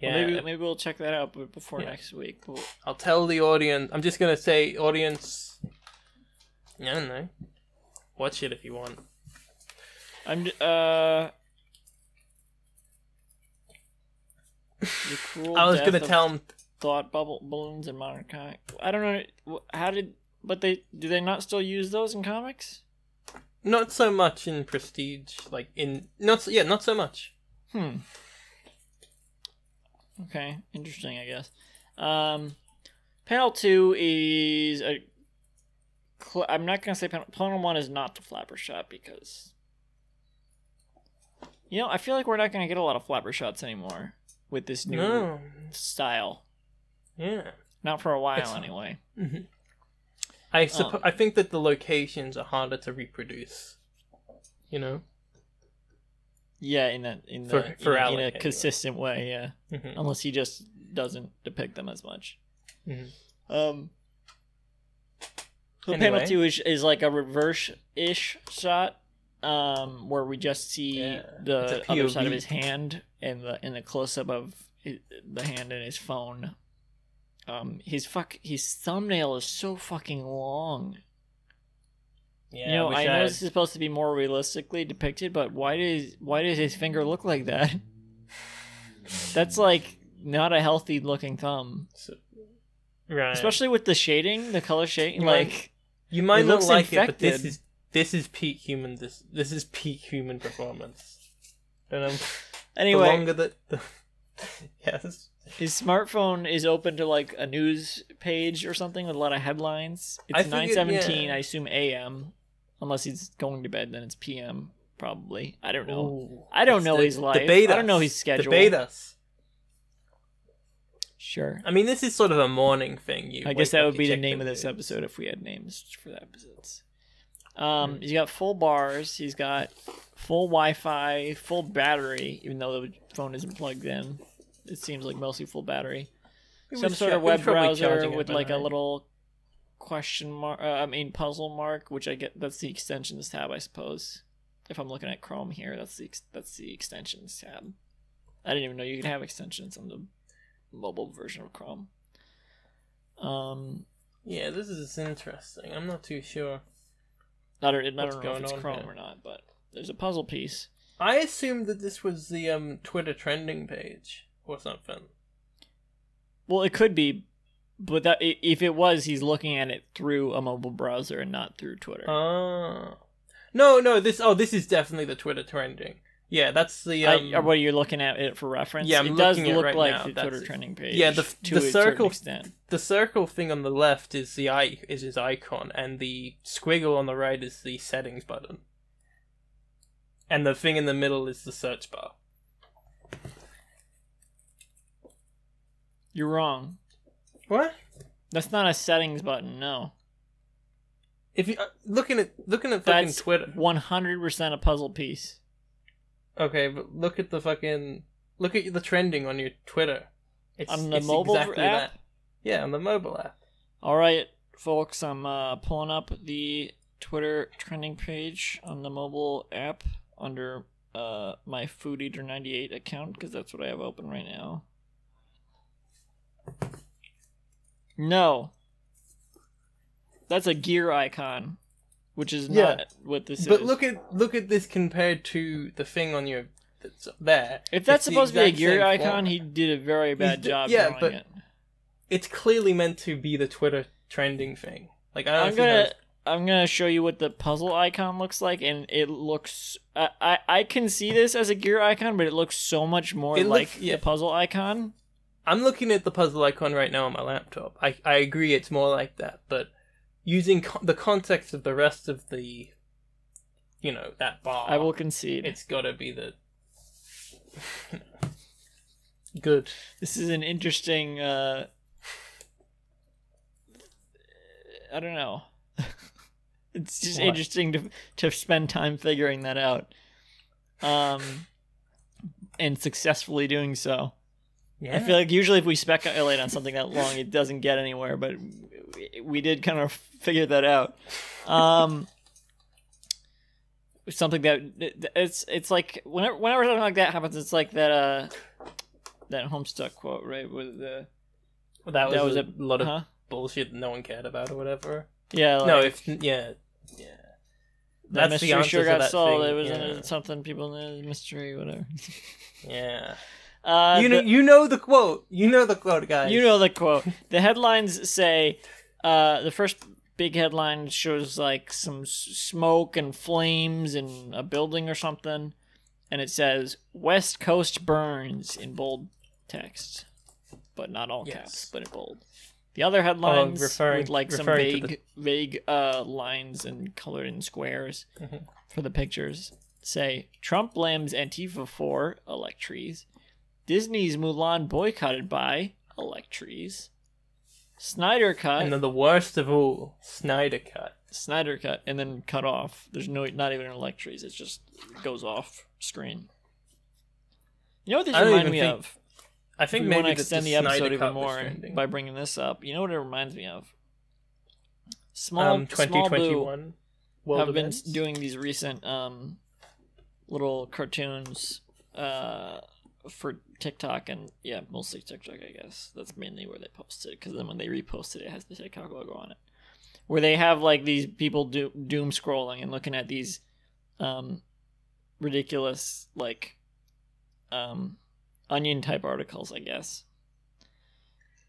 Yeah. Well, maybe maybe we'll check that out before Yeah. next week. But I'll tell the audience. I'm just gonna say, audience. I don't know. Watch it if you want. I'm uh. I was gonna tell him. thought bubble balloons in modern comic. I don't know how did, but they do they not still use those in comics? Not so much in prestige, like in not so, yeah, not so much. Hmm. Okay, interesting, I guess. Um, panel two is a. Cl- I'm not gonna say panel. Panel one is not the flapper shot because. You know, I feel like we're not gonna get a lot of flapper shots anymore with this new No, style. yeah. Not for a while, It's- anyway. I suppo- Um, I think that the locations are harder to reproduce. You know. Yeah, in a in, For- the, for in, a- in a anyway. consistent way. Yeah, Mhm. unless he just doesn't depict them as much. Mhm. Um. So Anyway. panel two is, is like a reverse ish shot, um, where we just see Yeah, the other side of his hand and the in the close up of hi the hand and his phone. Um, his fuck his thumbnail is so fucking long. Yeah, you know, wish I know this is supposed to be more realistically depicted, but why does why does his finger look like that? That's like not a healthy looking thumb, right. especially with the shading, the color shading. You might- Like, you might it not looks like it, but this is this is peak human. This this is peak human performance. And um, anyway, the longer that, the, yes, his smartphone is open to like a news page or something with a lot of headlines. It's nine seventeen. yeah. I assume a.m. Unless he's going to bed, then it's p.m. Probably. I don't know. Ooh. I don't know de- his life. debate I don't know us. his schedule. Debate us. Sure. I mean, this is sort of a morning thing. You I guess that would be the name of this episode if we had names for the episodes. Um, he's got full bars. He's got full Wi-Fi, full battery. Even though the phone isn't plugged in, it seems like mostly full battery. Some sort cha- of web browser with like a little question mark. Uh, I mean puzzle mark, which I get. That's the extensions tab, I suppose. If I'm looking at Chrome here, that's the ex- that's the extensions tab. I didn't even know you could have extensions on the mobile version of Chrome. Um, Yeah, this is interesting. I'm not too sure. I don't, I What's don't know if it's Chrome here? or not, but there's a puzzle piece. I assumed that this was the um Twitter trending page or something. Well, it could be, but that if it was, he's looking at it through a mobile browser and not through Twitter. Ah. No, no, this oh this is definitely the Twitter trending. Yeah, that's the um I, or what are you looking at it for reference? Yeah, I'm it does at it look right like now. the That's Twitter it. trending page. Yeah, the- to the a certain circle- extent. the circle thing on the left is the i is his icon and the squiggle on the right is the settings button. And the thing in the middle is the search bar. You're wrong. What? That's not a settings button. No, If you uh, looking at looking at fucking that's Twitter. 100% a puzzle piece. Okay, but look at the fucking look at the trending on your Twitter. It's On the it's mobile exactly app? that. Yeah, on the mobile app. All right, folks, I'm uh, pulling up the Twitter trending page on the mobile app under uh, my Food Eater 98 account because that's what I have open right now. No. That's a gear icon, which is Yeah. not what this But is. But look at look at this compared to the thing on your that's there. if that's It's supposed to be a gear icon, he did a very bad d- job yeah, drawing but it. it's clearly meant to be the Twitter trending thing. Like I see gonna I'm gonna show you what the puzzle icon looks like, and it looks. I I, I can see this as a gear icon, but it looks so much more It like looks- yeah. the puzzle icon. I'm looking at the puzzle icon right now on my laptop. I I agree it's more like that, but using co- the context of the rest of the, you know, that bar, I will concede. It's got to be the. Good. This is an interesting. Uh, I don't know. it's just What? interesting to to spend time figuring that out, um, and successfully doing so. Yeah. I feel like usually if we speculate on something that long, it doesn't get anywhere, but we, did kind of figure that out. Um, something that it's it's like whenever whenever something like that happens, it's like that uh that Homestuck quote, right? With the Well, that was, that was a, a- lot of huh? bullshit that no one cared about or whatever. yeah, like, no, if yeah, yeah. that that's the mystery sure got solved. thing, It was yeah. something people knew mystery, whatever. Yeah. Uh, you know, the- you know the quote. You know the quote, guys. You know the quote. The headlines say uh, the first big headline shows like some s- smoke and flames in a building or something, and it says "West Coast burns" in bold text, but not all caps, but in bold. The other headlines referring- with like some referring to vague, vague uh, lines and colored in squares Mhm. for the pictures say Trump blames Antifa for electries. Disney's Mulan boycotted by electries. Snyder cut, And then the worst of all, Snyder cut. Snyder cut, and then cut off. There's no, not even an electries. It just goes off screen. You know what this reminds me think- of? I think we maybe want to extend the, Snyder episode even more by bringing this up. You know what it reminds me of? Small, um, small blue 2021. World have been events. doing these recent um, little cartoons uh, for TikTok and yeah, mostly TikTok, I guess. That's mainly where they post it because then when they repost it, it has the TikTok logo on it. where they have like these people do, doom scrolling and looking at these um ridiculous like um onion type articles i guess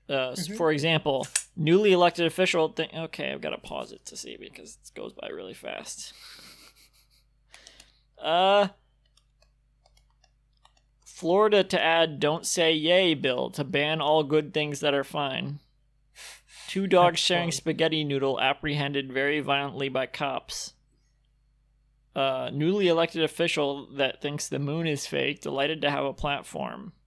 uh, s- for example newly elected official thing okay i've got to pause it to see because it goes by really fast uh florida to add don't say yay bill to ban all good things that are fine Two dogs sharing spaghetti noodle apprehended very violently by cops. Uh, newly elected official that thinks the moon is fake, delighted to have a platform.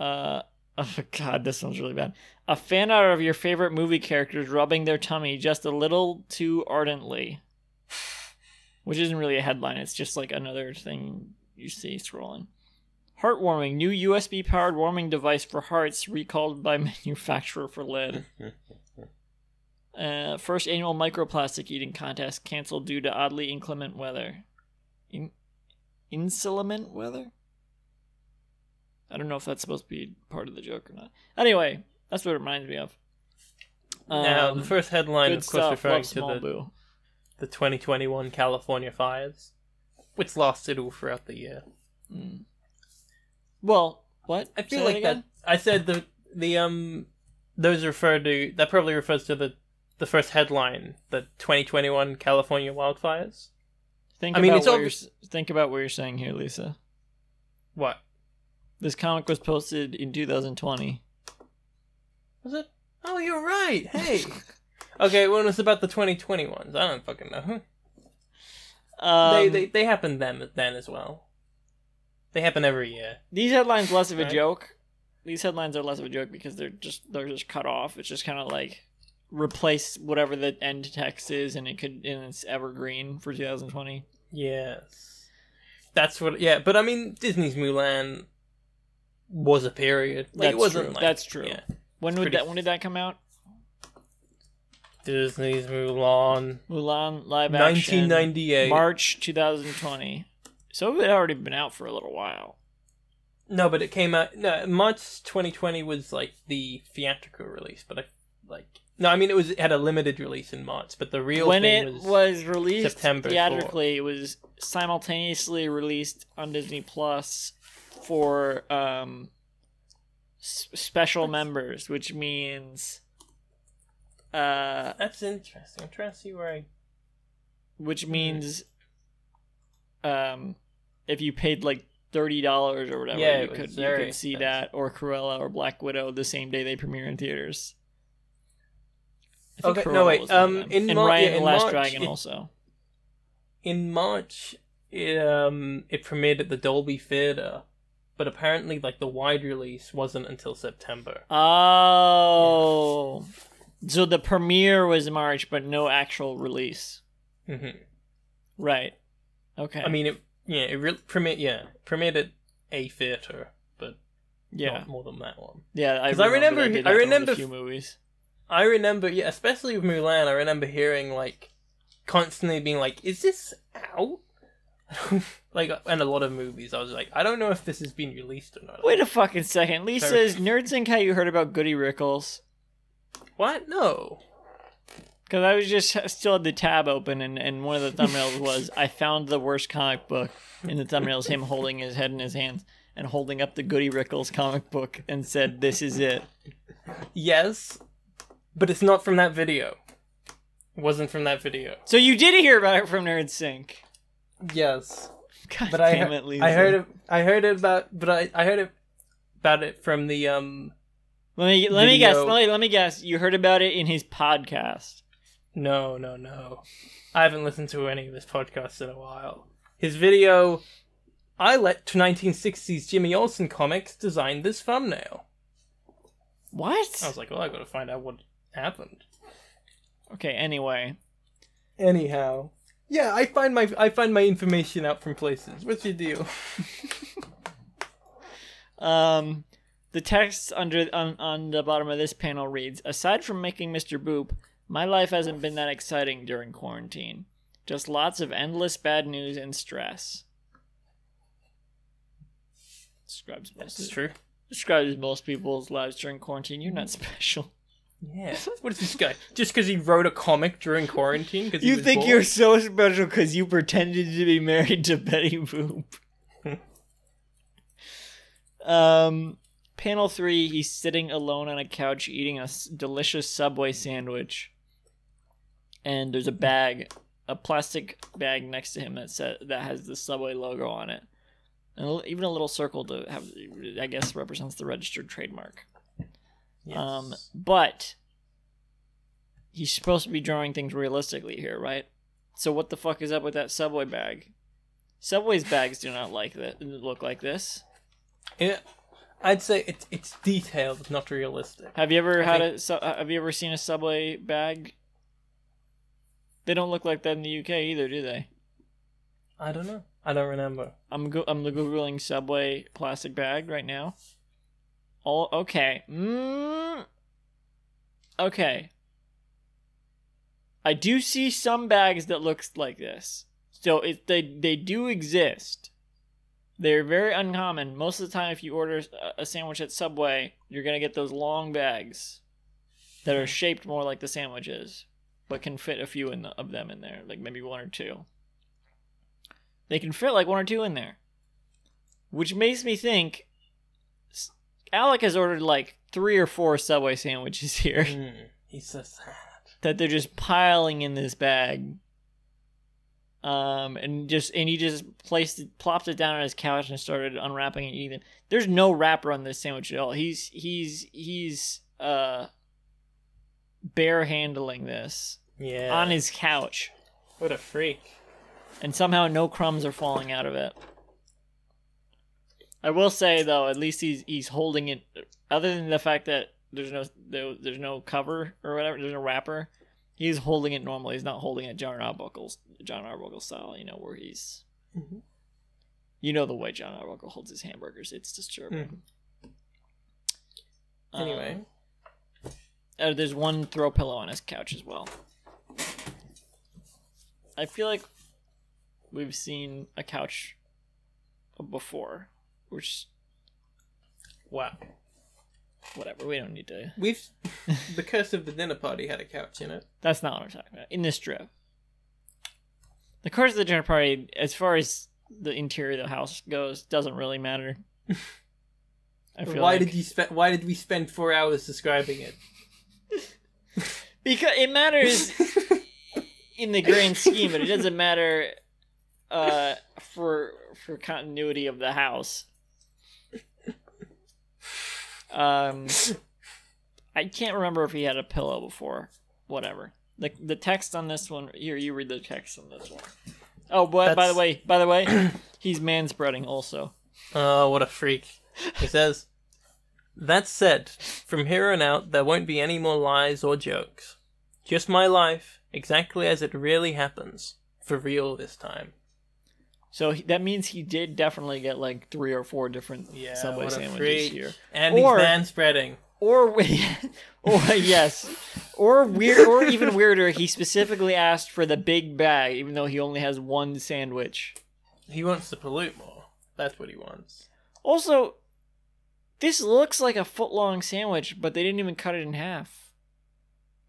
Uh, oh god, this one's really bad. A fan art of your favorite movie characters rubbing their tummy just a little too ardently. Which isn't really a headline, it's just like another thing you see scrolling. Heartwarming, new USB powered warming device for hearts recalled by manufacturer for lead. Uh, first annual microplastic eating contest canceled due to oddly inclement weather. In- inclement weather? I don't know if that's supposed to be part of the joke or not. Anyway, that's what it reminds me of. now, Um, the first headline, of course, stuff. referring to the, Boo. the 2021 California fires, which lasted all throughout the year. Mm. Well, what? I feel Say like again? that. I said the the um those refer to that probably refers to the the first headline, the 2021 California wildfires. Think I mean, about it's what obvi- you're think about what you're saying here, Lisa. What This comic was posted in 2020. was it? Oh, you're right. Hey. okay, well, it's about the 2020 ones. I don't fucking know. Um, they, they they happened then then as well. They happen every year. these headlines less of a Right. joke. These headlines are less of a joke because they're just they're just cut off. It's just kind of like replace whatever the end text is, and it could and it's evergreen for 2020. Yes. That's what. Yeah, but I mean, Disney's Mulan was a period. Like That's it wasn't. true. Like, That's true. Yeah. When would pretty- that when did that come out? Disney's Mulan, Mulan live action 1998. March 2020. So it had already been out for a little while. No, but it came out. No, March 2020 was like the theatrical release, but I like. No, I mean it was it had a limited release in March, but the real when thing it was, was, released September theatrically, it was simultaneously released on Disney Plus for um, s- special members, which means uh, That's interesting. I'm trying to see where I. which means um, if you paid like thirty dollars or whatever, Yeah, you could you could see expensive. that or Cruella or Black Widow the same day they premiere in theaters. Okay, no, wait, was one of um, in and Mar- Ryan yeah, in the Last March, Dragon it- also. in March, it, um, it premiered at the Dolby Theatre, but apparently, like the wide release wasn't until September. Oh, so the premiere was March, but no actual release. hmm Right. Okay. I mean, it yeah, it re- premiered yeah premiered at a theater, but yeah, not more than that one. yeah. I 'Cause I remember. did I remember a few movies. I remember, yeah, especially with Mulan, I remember hearing like constantly being like, "Is this out?" like, and a lot of movies, I was like, "I don't know if this has been released or not." Wait a fucking second. Lee says, "NerdSync how you heard about Goody Rickles." What? No. Because I was just still had the tab open, and, and one of the thumbnails was I found the worst comic book. In the thumbnails, him holding his head in his hands and holding up the Goody Rickles comic book and said, "This is it." Yes, but it's not from that video. It wasn't from that video. So you did hear about it from NerdSync. Yes, God but I it, Lisa. I heard it. I heard it about, but I I heard it about it from the um. Let me let me guess. Let me, let me guess. You heard about it in his podcast. No, no, no. I haven't listened to any of his podcasts in a while. His video, I let 1960s Jimmy Olsen comics design this thumbnail. What? I was like, well, I gotta find out what happened. Okay. Anyway, Anyhow, yeah, I find my I find my information out from places. What's your deal? um, the text under on on the bottom of this panel reads: Aside from making Mr. Boop, my life hasn't been that exciting during quarantine. Just lots of endless bad news and stress. Describes most That's true. describes most people's lives during quarantine. You're not special. Yeah. What is this guy? Just because he wrote a comic during quarantine? Cause You think bored? you're so special because you pretended to be married to Betty Boop. um, panel three, he's sitting alone on a couch eating a delicious Subway sandwich, and there's a bag, a plastic bag next to him that sa- that has the Subway logo on it, and even a little circle to have, I guess, represents the registered trademark. Yes. Um, but he's supposed to be drawing things realistically here, right? So what the fuck is up with that Subway bag? Subway's bags do not like that. Look like this. Yeah, I'd say it's it's detailed, not realistic. Have you ever I had think- a? Uh, have you ever seen a Subway bag? They don't look like that in the UK either, do they? I don't know. I don't remember. I'm go- I'm googling Subway plastic bag right now. All okay. Mm, okay. I do see some bags that looks like this. So it they they do exist. They're very uncommon. Most of the time, if you order a- sandwich at Subway, you're gonna get those long bags that are shaped more like the sandwiches, but can fit a few in the, of them in there, like maybe one or two. They can fit like one or two in there, which makes me think Alec has ordered like three or four Subway sandwiches here Mm, he's so sad. that they're just piling in this bag. Um, and just and he just placed it, plopped it down on his couch and started unwrapping and eating. There's no wrapper on this sandwich at all. He's he's he's uh bare handling this Yeah. on his couch, What a freak. and somehow no crumbs are falling out of it. I will say though, at least he's he's holding it. Other than the fact that there's no there, there's no cover or whatever, there's no wrapper. He's holding it normally. He's not holding it John Arbuckle's John Arbuckle style. You know where he's. Mhm. You know the way John Arbuckle holds his hamburgers. It's disturbing. Um, Anyway, uh, there's one throw pillow on his couch as well. I feel like we've seen a couch before, which wow. Whatever. We don't need to. We've the curse of the dinner party had a couch in it. That's not what I'm talking about. In this strip, the course of the dinner party, as far as the interior of the house goes, doesn't really matter. I feel Why like- did you spend? Why did we spend four hours describing it? because it matters in the grand scheme, but it doesn't matter uh, for for continuity of the house. Um, I can't remember if he had a pillow before. Whatever. The the text on this one here, you read the text on this one. Oh, but by the way, by the way, he's man spreading also. Oh, what a freak. He says, That said, from here on out, there won't be any more lies or jokes. Just my life, exactly as it really happens. For real this time. So he, that means he did definitely get like three or four different Yeah, Subway sandwiches here. And Or- he's man spreading. or or yes, or weird, or even weirder, he specifically asked for the big bag, even though he only has one sandwich. He wants to pollute more. That's what he wants. Also, this looks like a foot long sandwich, but they didn't even cut it in half.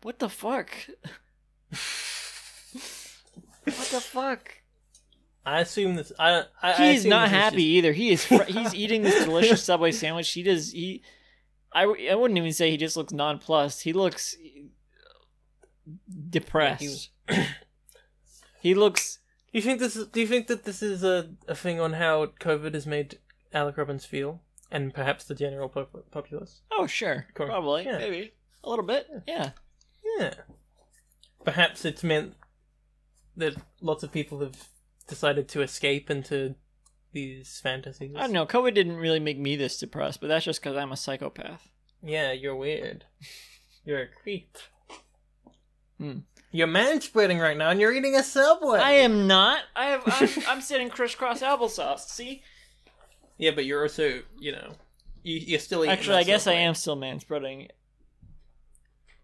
What the fuck? what the fuck? I assume this. I. I He's not happy just- either. He is. Fr- he's eating this delicious Subway sandwich. He does. He. I. I wouldn't even say he just looks nonplussed. He looks depressed. he looks. Do you think this? Is, do you think that this is a, a thing on how COVID has made Alec Robbins feel, and perhaps the general pop- populace? Oh sure, Cool. probably, Yeah. maybe a little bit. Yeah. Yeah. Perhaps it's meant that lots of people have decided to escape into these fantasies. I don't know. COVID didn't really make me this depressed, but that's just because I'm a psychopath. Yeah, you're weird. You're a creep. Hmm. You're man spreading right now, and you're eating a subway. I am not. I have. I'm, I'm sitting crisscross applesauce. See. Yeah, but you're also, you know, you, you're still eating. Actually, I guess I am still man spreading,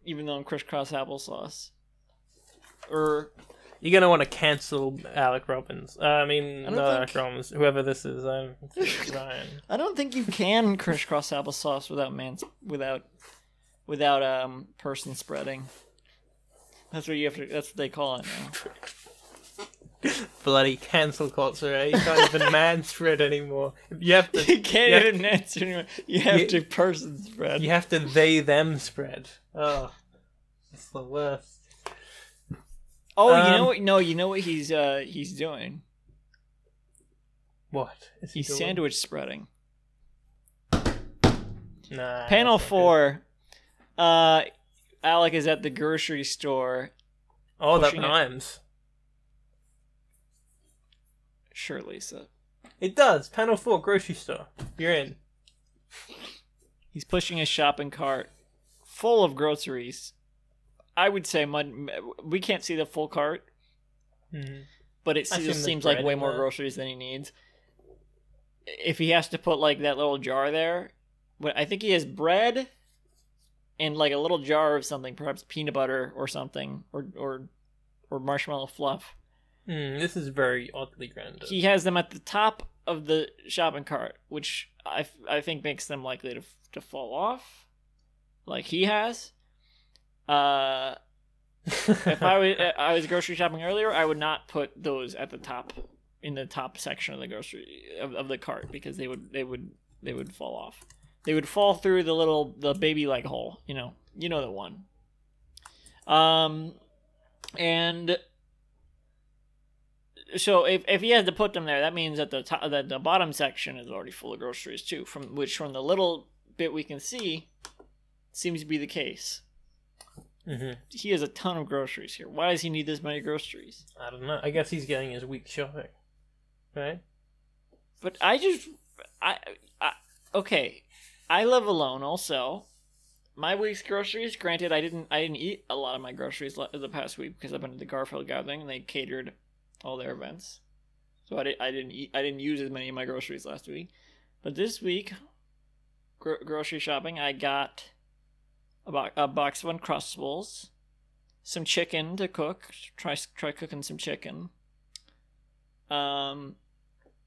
even though I'm crisscross applesauce. Or You're gonna want to cancel Alec Robbins. Uh, I mean, I don't think- Alec Robbins. Whoever this is, I'm Ryan. I don't think you can crisscross applesauce without man without without um person spreading. That's what you have to. That's what they call it now. Bloody cancel culture, eh? You can't even man spread anymore. You have to. You can't you even answer anyone. You have You- to person spread. You have to they them spread. Oh, it's the worst. Oh, you know Um, what? No, you know what he's uh he's doing. What? Is he He's doing? sandwich spreading. Nah. Panel good. four. Uh, Alec is at the grocery store. Oh, that pushing it. rhymes. Sure, Lisa. It does. Panel four, grocery store. You're in. He's pushing a shopping cart full of groceries. I would say mud. We can't see the full cart, Mm-hmm. but it just seems like way more groceries than he needs. If he has to put like that little jar there, but I think he has bread and like a little jar of something, perhaps peanut butter or something, or or or marshmallow fluff. Mm, this is very oddly random. He has them at the top of the shopping cart, which I, I think makes them likely to to fall off, like he has. Uh, if I was I was grocery shopping earlier, I would not put those at the top in the top section of the grocery of, of the cart because they would they would they would fall off. They would fall through the little the baby leg hole, you know. You know the one. Um and so if, if he has to put them there, that means that the top that the bottom section is already full of groceries too. From which from the little bit we can see seems to be the case hmm he has a ton of groceries here. Why does he need this many groceries? I don't know. I guess he's getting his week shopping. Right? But I just, I, I, okay, I live alone. Also, my week's groceries. Granted, I didn't, I didn't eat a lot of my groceries the past week because I've been at the Garfield gathering and they catered all their events. So I, did, I didn't eat, I didn't use as many of my groceries last week. But this week, gro- grocery shopping, I got a, bo- a box of Uncrustables, some chicken to cook. Try try cooking some chicken. Um,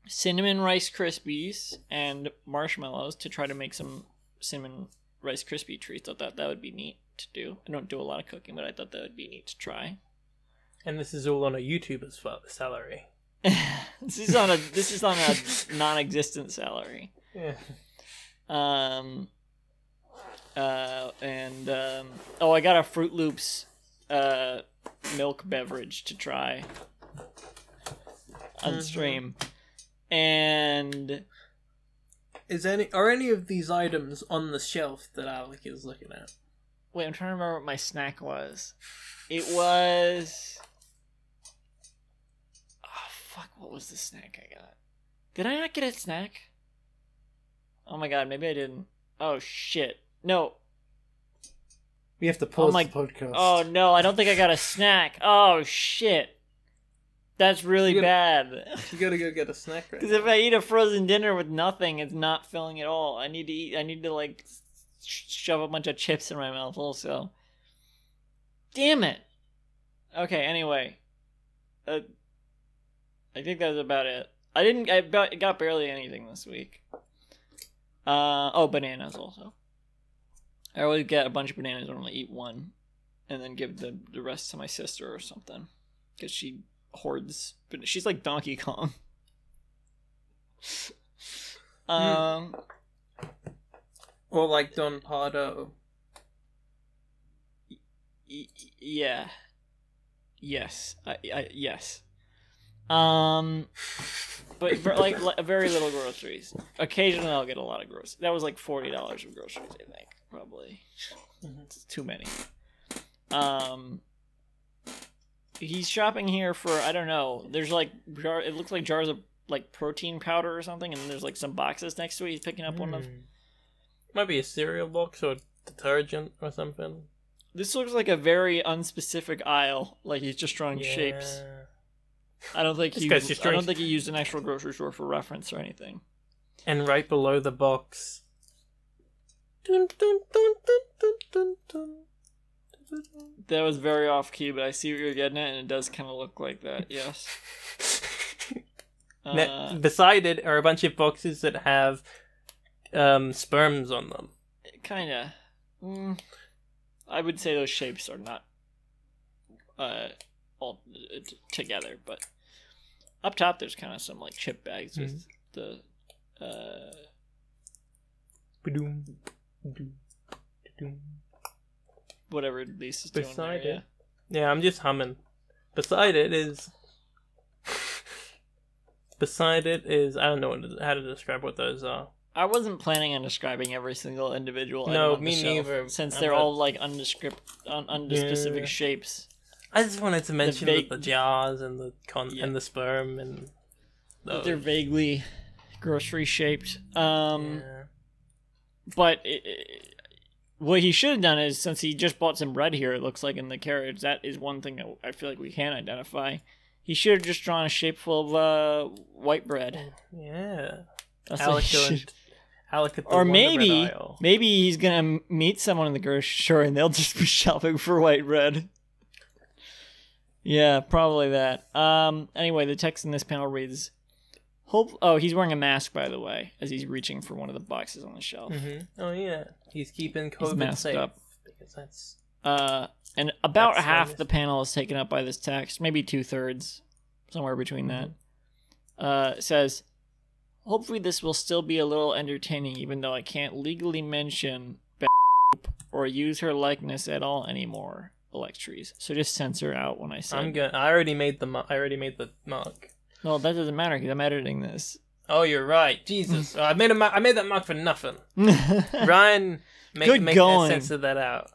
cinnamon rice krispies and marshmallows to try to make some cinnamon rice krispie treats. I thought that would be neat to do. I don't do a lot of cooking, but I thought that would be neat to try. And this is all on a YouTuber's salary. this is on a this is on a non-existent salary. Yeah. Um, uh, and um, oh, I got a Froot Loops uh, milk beverage to try on Mhm. stream, and Is any are any of these items on the shelf that Alec is looking at? wait, I'm trying to remember what my snack was. It was. Oh fuck! What was the snack I got? Did I not get a snack? Oh my god! Maybe I didn't. Oh shit! No, We have to pause my- the podcast. Oh no, I don't think I got a snack. Oh shit. That's really You bad. you gotta go get a snack right Because if I eat a frozen dinner with nothing, it's not filling at all. I need to eat. I need to like sh- shove a bunch of chips in my mouth. Also, damn it. Okay. Anyway, uh, I think that's about it. I didn't. I got barely anything this week. Uh oh, bananas also. I always get a bunch of bananas and only eat one, and then give the the rest to my sister or something, because she hoards. But she's like Donkey Kong. Um, Or like Don Pardo. y- yeah, yes, I, I, yes. Um, but like very little groceries. Occasionally, I'll get a lot of groceries. That was like forty dollars of groceries, I think, probably. It's too many. Um, he's shopping here for I don't know. There's like jar. It looks like jars of like protein powder or something, and there's like some boxes next to it. He's picking up one of. Hmm. Might be a cereal box or detergent or something. This looks like a very unspecific aisle. Like he's just drawing shapes. I don't think he. I don't think he used an actual grocery store for reference or anything. And right below the box. That was very off key, but I see what you're getting at, and it does kind of look like that. Yes. Uh, Beside it are a bunch of boxes that have um, sperms on them. kind of. Mm, I would say those shapes are not uh all uh, t- together, but up top there's kind of some like chip bags with the uh Ba-doom, whatever Lisa's doing Beside there, it. Yeah, I'm just humming. Beside it is. Beside it is I don't know how to describe what those are. I wasn't planning on describing every single individual. No, the me shelf, neither. Since I'm they're not- all like undescript, un- unspecific Yeah. shapes. I just wanted to mention vague- the, the jars and the con- Yeah. and the sperm and. They're vaguely grocery shaped. Um, Yeah. But it, it- what he should have done is since he just bought some bread here, it looks like in the carriage. That is one thing that I feel like we can identify. He should have just drawn a shape full of uh, white bread. Yeah. That's Alec what he going- should- Alec at the Or maybe, maybe he's gonna meet someone in the grocery store and they'll just be shopping for white bread. Yeah, probably that. Um. Anyway, the text in this panel reads, "Hope." Oh, he's wearing a mask, by the way, as he's reaching for one of the boxes on the shelf. hmm Oh yeah, he's keeping He's COVID masked safe up. because that's Uh, and about That's half the panel is taken up by this text, maybe two thirds, somewhere between that. Uh, says, hopefully this will still be a little entertaining, even though I can't legally mention or use her likeness at all anymore. Electries. So just censor out when I say. I'm going. I already made the. Mu- I already made the mark. No, that doesn't matter because I'm editing this. Oh, you're right. Jesus, Oh, I made a. I made that mark for nothing. Ryan, make Good make going. of that out.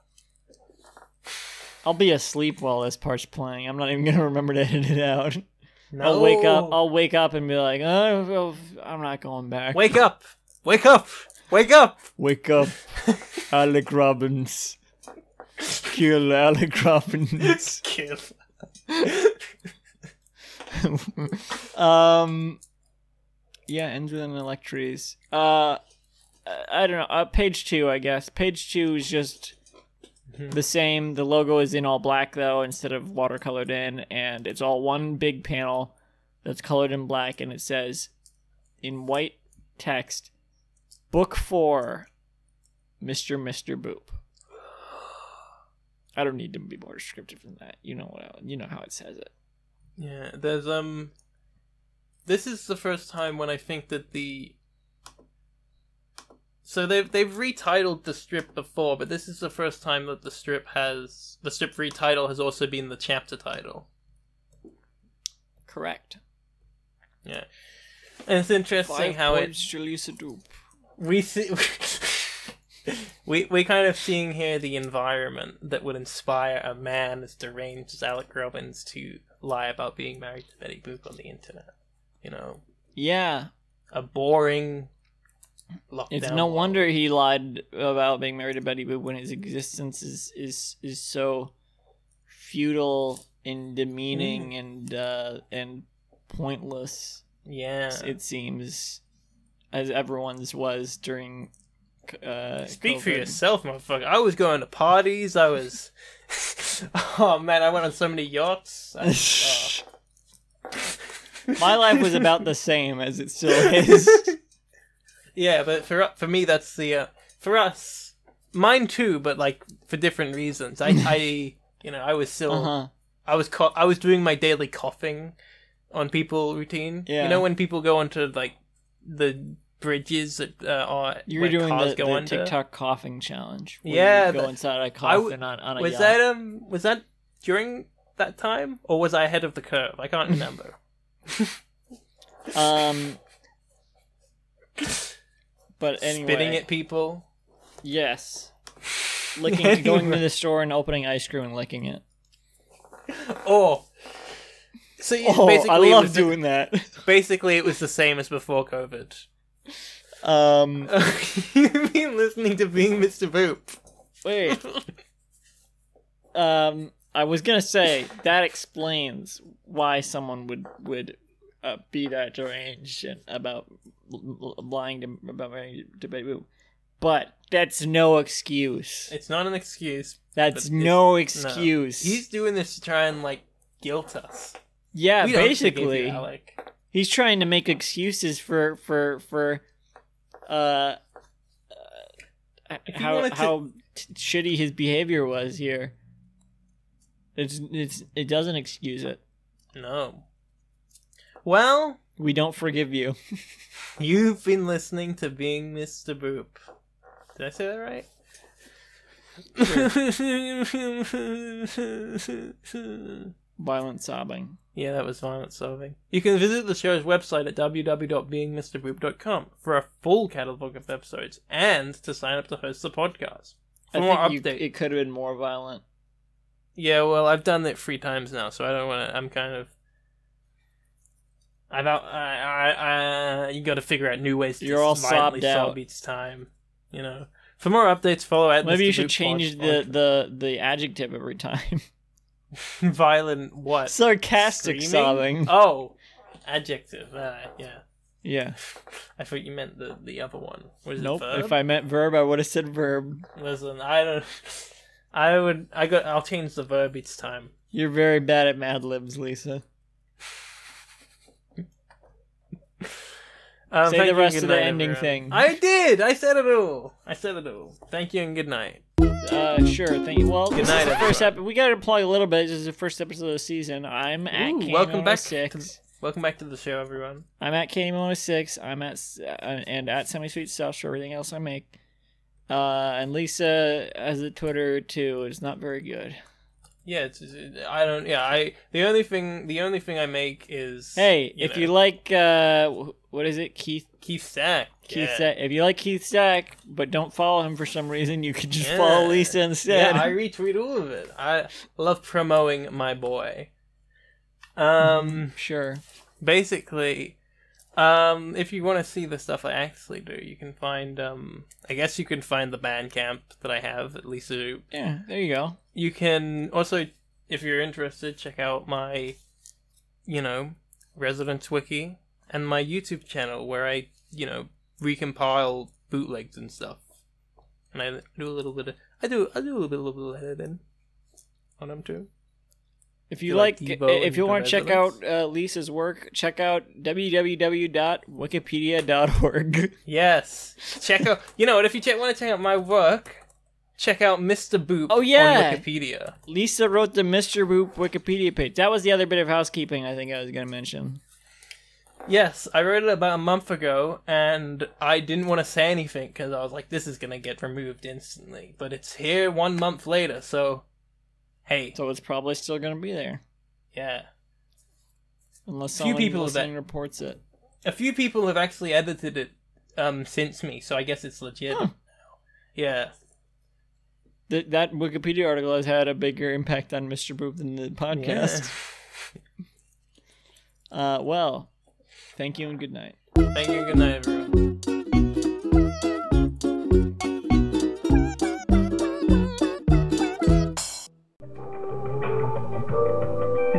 I'll be asleep while this part's playing. I'm not even gonna remember to edit it out. No. I'll wake up. I'll wake up and be like, oh, oh I'm not going back. wake up. Wake up. Wake up. Wake up, Alec Robbins. Kill Alec Robbins. Kill. um, yeah, ends with an electries. Uh, I don't know. Uh, page two, I guess. Page two is just the same. The logo is in all black though, instead of watercolored in, and it's all one big panel that's colored in black, and it says in white text, "Book Four, Mister Mister Boop." I don't need to be more descriptive than that. You know what? I, you know how it says it. Yeah, there's um this is the first time when I think that the so they've they've retitled the strip before, but this is the first time that the strip has the strip retitle has also been the chapter title. Correct. Yeah. And it's interesting how it points to Lisa Doop. we see we we kind of seeing here the environment that would inspire a man as deranged as Alec Robbins to lie about being married to Betty Boop on the internet. You know, Yeah, a boring lockdown. it's no world. wonder he lied about being married to Betty Boop when his existence is is is so futile and demeaning Mm. and uh, and pointless. Yeah. It seems, as everyone's was during. Uh, Speak for COVID. yourself, motherfucker. I was going to parties. I was. oh man, I went on so many yachts. I- oh. My life was about the same as it still is. yeah, but for for me, that's the uh, for us, mine too. But like for different reasons. I, I you know, I was still, Uh huh. I was, co- I was doing my daily coughing on people routine. Yeah. You know when people go onto like the bridges that uh, are You were doing cars the, go the under? TikTok coughing challenge. where Yeah, you go the- inside a I coffin w- on, on a was yacht. that um was that during that time or was I ahead of the curve? I can't remember. Um, but anyway, Spitting at people. Yes, licking, going to the store and opening ice cream and licking it. Oh. So you- Oh, basically, I love was the- doing that. basically it was the same as before COVID. Um, you mean listening to being Mr. Boop? wait. Um, I was gonna say that explains why someone would would uh, be that deranged and about lying to about marrying to Betty Boop. But that's no excuse. It's not an excuse. That's no no. excuse. He's doing this to try and like guilt us. yeah, don't you, basically, Alec. He's trying to make excuses for for for uh, uh how to- how t- shitty his behavior was here. It's it's it doesn't excuse it. No. Well, We don't forgive you. you've been listening to Being Mr. Boop. Did I say that right? Violent sobbing. yeah, that was violent solving. You can visit the show's website at www.beingmrboop.com for a full catalogue of episodes and to sign up to host the podcast. For I more think you, updates. it could have been more violent. Yeah, well, I've done it three times now, so I don't want to. I'm kind of. I've out. I, I, I, you got to figure out new ways to You're all violently sobbed out. sob each time. You know. For more updates, follow at Maybe you should change the, the the adjective every time. violent what? Sarcastic Screaming? sobbing. Oh, adjective. Uh, yeah, Yeah. I thought you meant the the other one. Was Nope. it verb? If I meant verb, I would have said verb. Listen, I don't. I would. I got. I'll change the verb each time. You're very bad at Mad Libs, Lisa. Um, Say the rest of the night, ending everyone. thing. I did. I said it all. I said it all. Thank you and good night. Uh, sure. Thank you. Well, this night, is the first episode. We got to plug a little bit. This is the first episode of the season. I'm at Ooh, welcome back six. Welcome back to the show, everyone. I'm at K106. I'm at uh, and at Semi Sweet Stuff for everything else I make. Uh, and Lisa has a Twitter too. It's not very good. Yeah, it's, it's- I don't. Yeah, I. The only thing. The only thing I make is. Hey, you if know, you like, uh, what is it, Keith? Keith Stack. Keith yeah. Stack. If you like Keith Stack, but don't follow him for some reason, you could just Yeah. follow Lisa instead. Yeah. I retweet all of it. I love promoting my boy. Um, sure. basically, um, if you want to see the stuff I actually do, you can find. Um, I guess you can find the Bandcamp that I have at least. uh, Yeah, there you go. You can also, if you're interested, check out my, you know, Residence Wiki and my YouTube channel where I, you know, recompile bootlegs and stuff. And I do a little bit of, I do, I do a little bit, a little bit of editing on them too. If you like, like if you want to check out uh, Lisa's work, check out www.wikipedia.org. Yes, check out. You know what? If you want to check out my work, check out Mr. Boop. Oh, yeah. on Wikipedia. Lisa wrote the Mr. Boop Wikipedia page. That was the other bit of housekeeping I think I was going to mention. Yes, I wrote it about a month ago, and I didn't want to say anything because I was like, "This is gonna get removed instantly." But it's here one month later, so hey, So it's probably still going to be there. yeah. Unless Few someone people listening that- reports it. A few people have actually edited it um since me, so I guess it's legit. Huh. Yeah, Th- that Wikipedia article has had a bigger impact on Mr. Boop than the podcast. Uh, well, thank you and good night. Yeah. Thank you. And good night, everyone.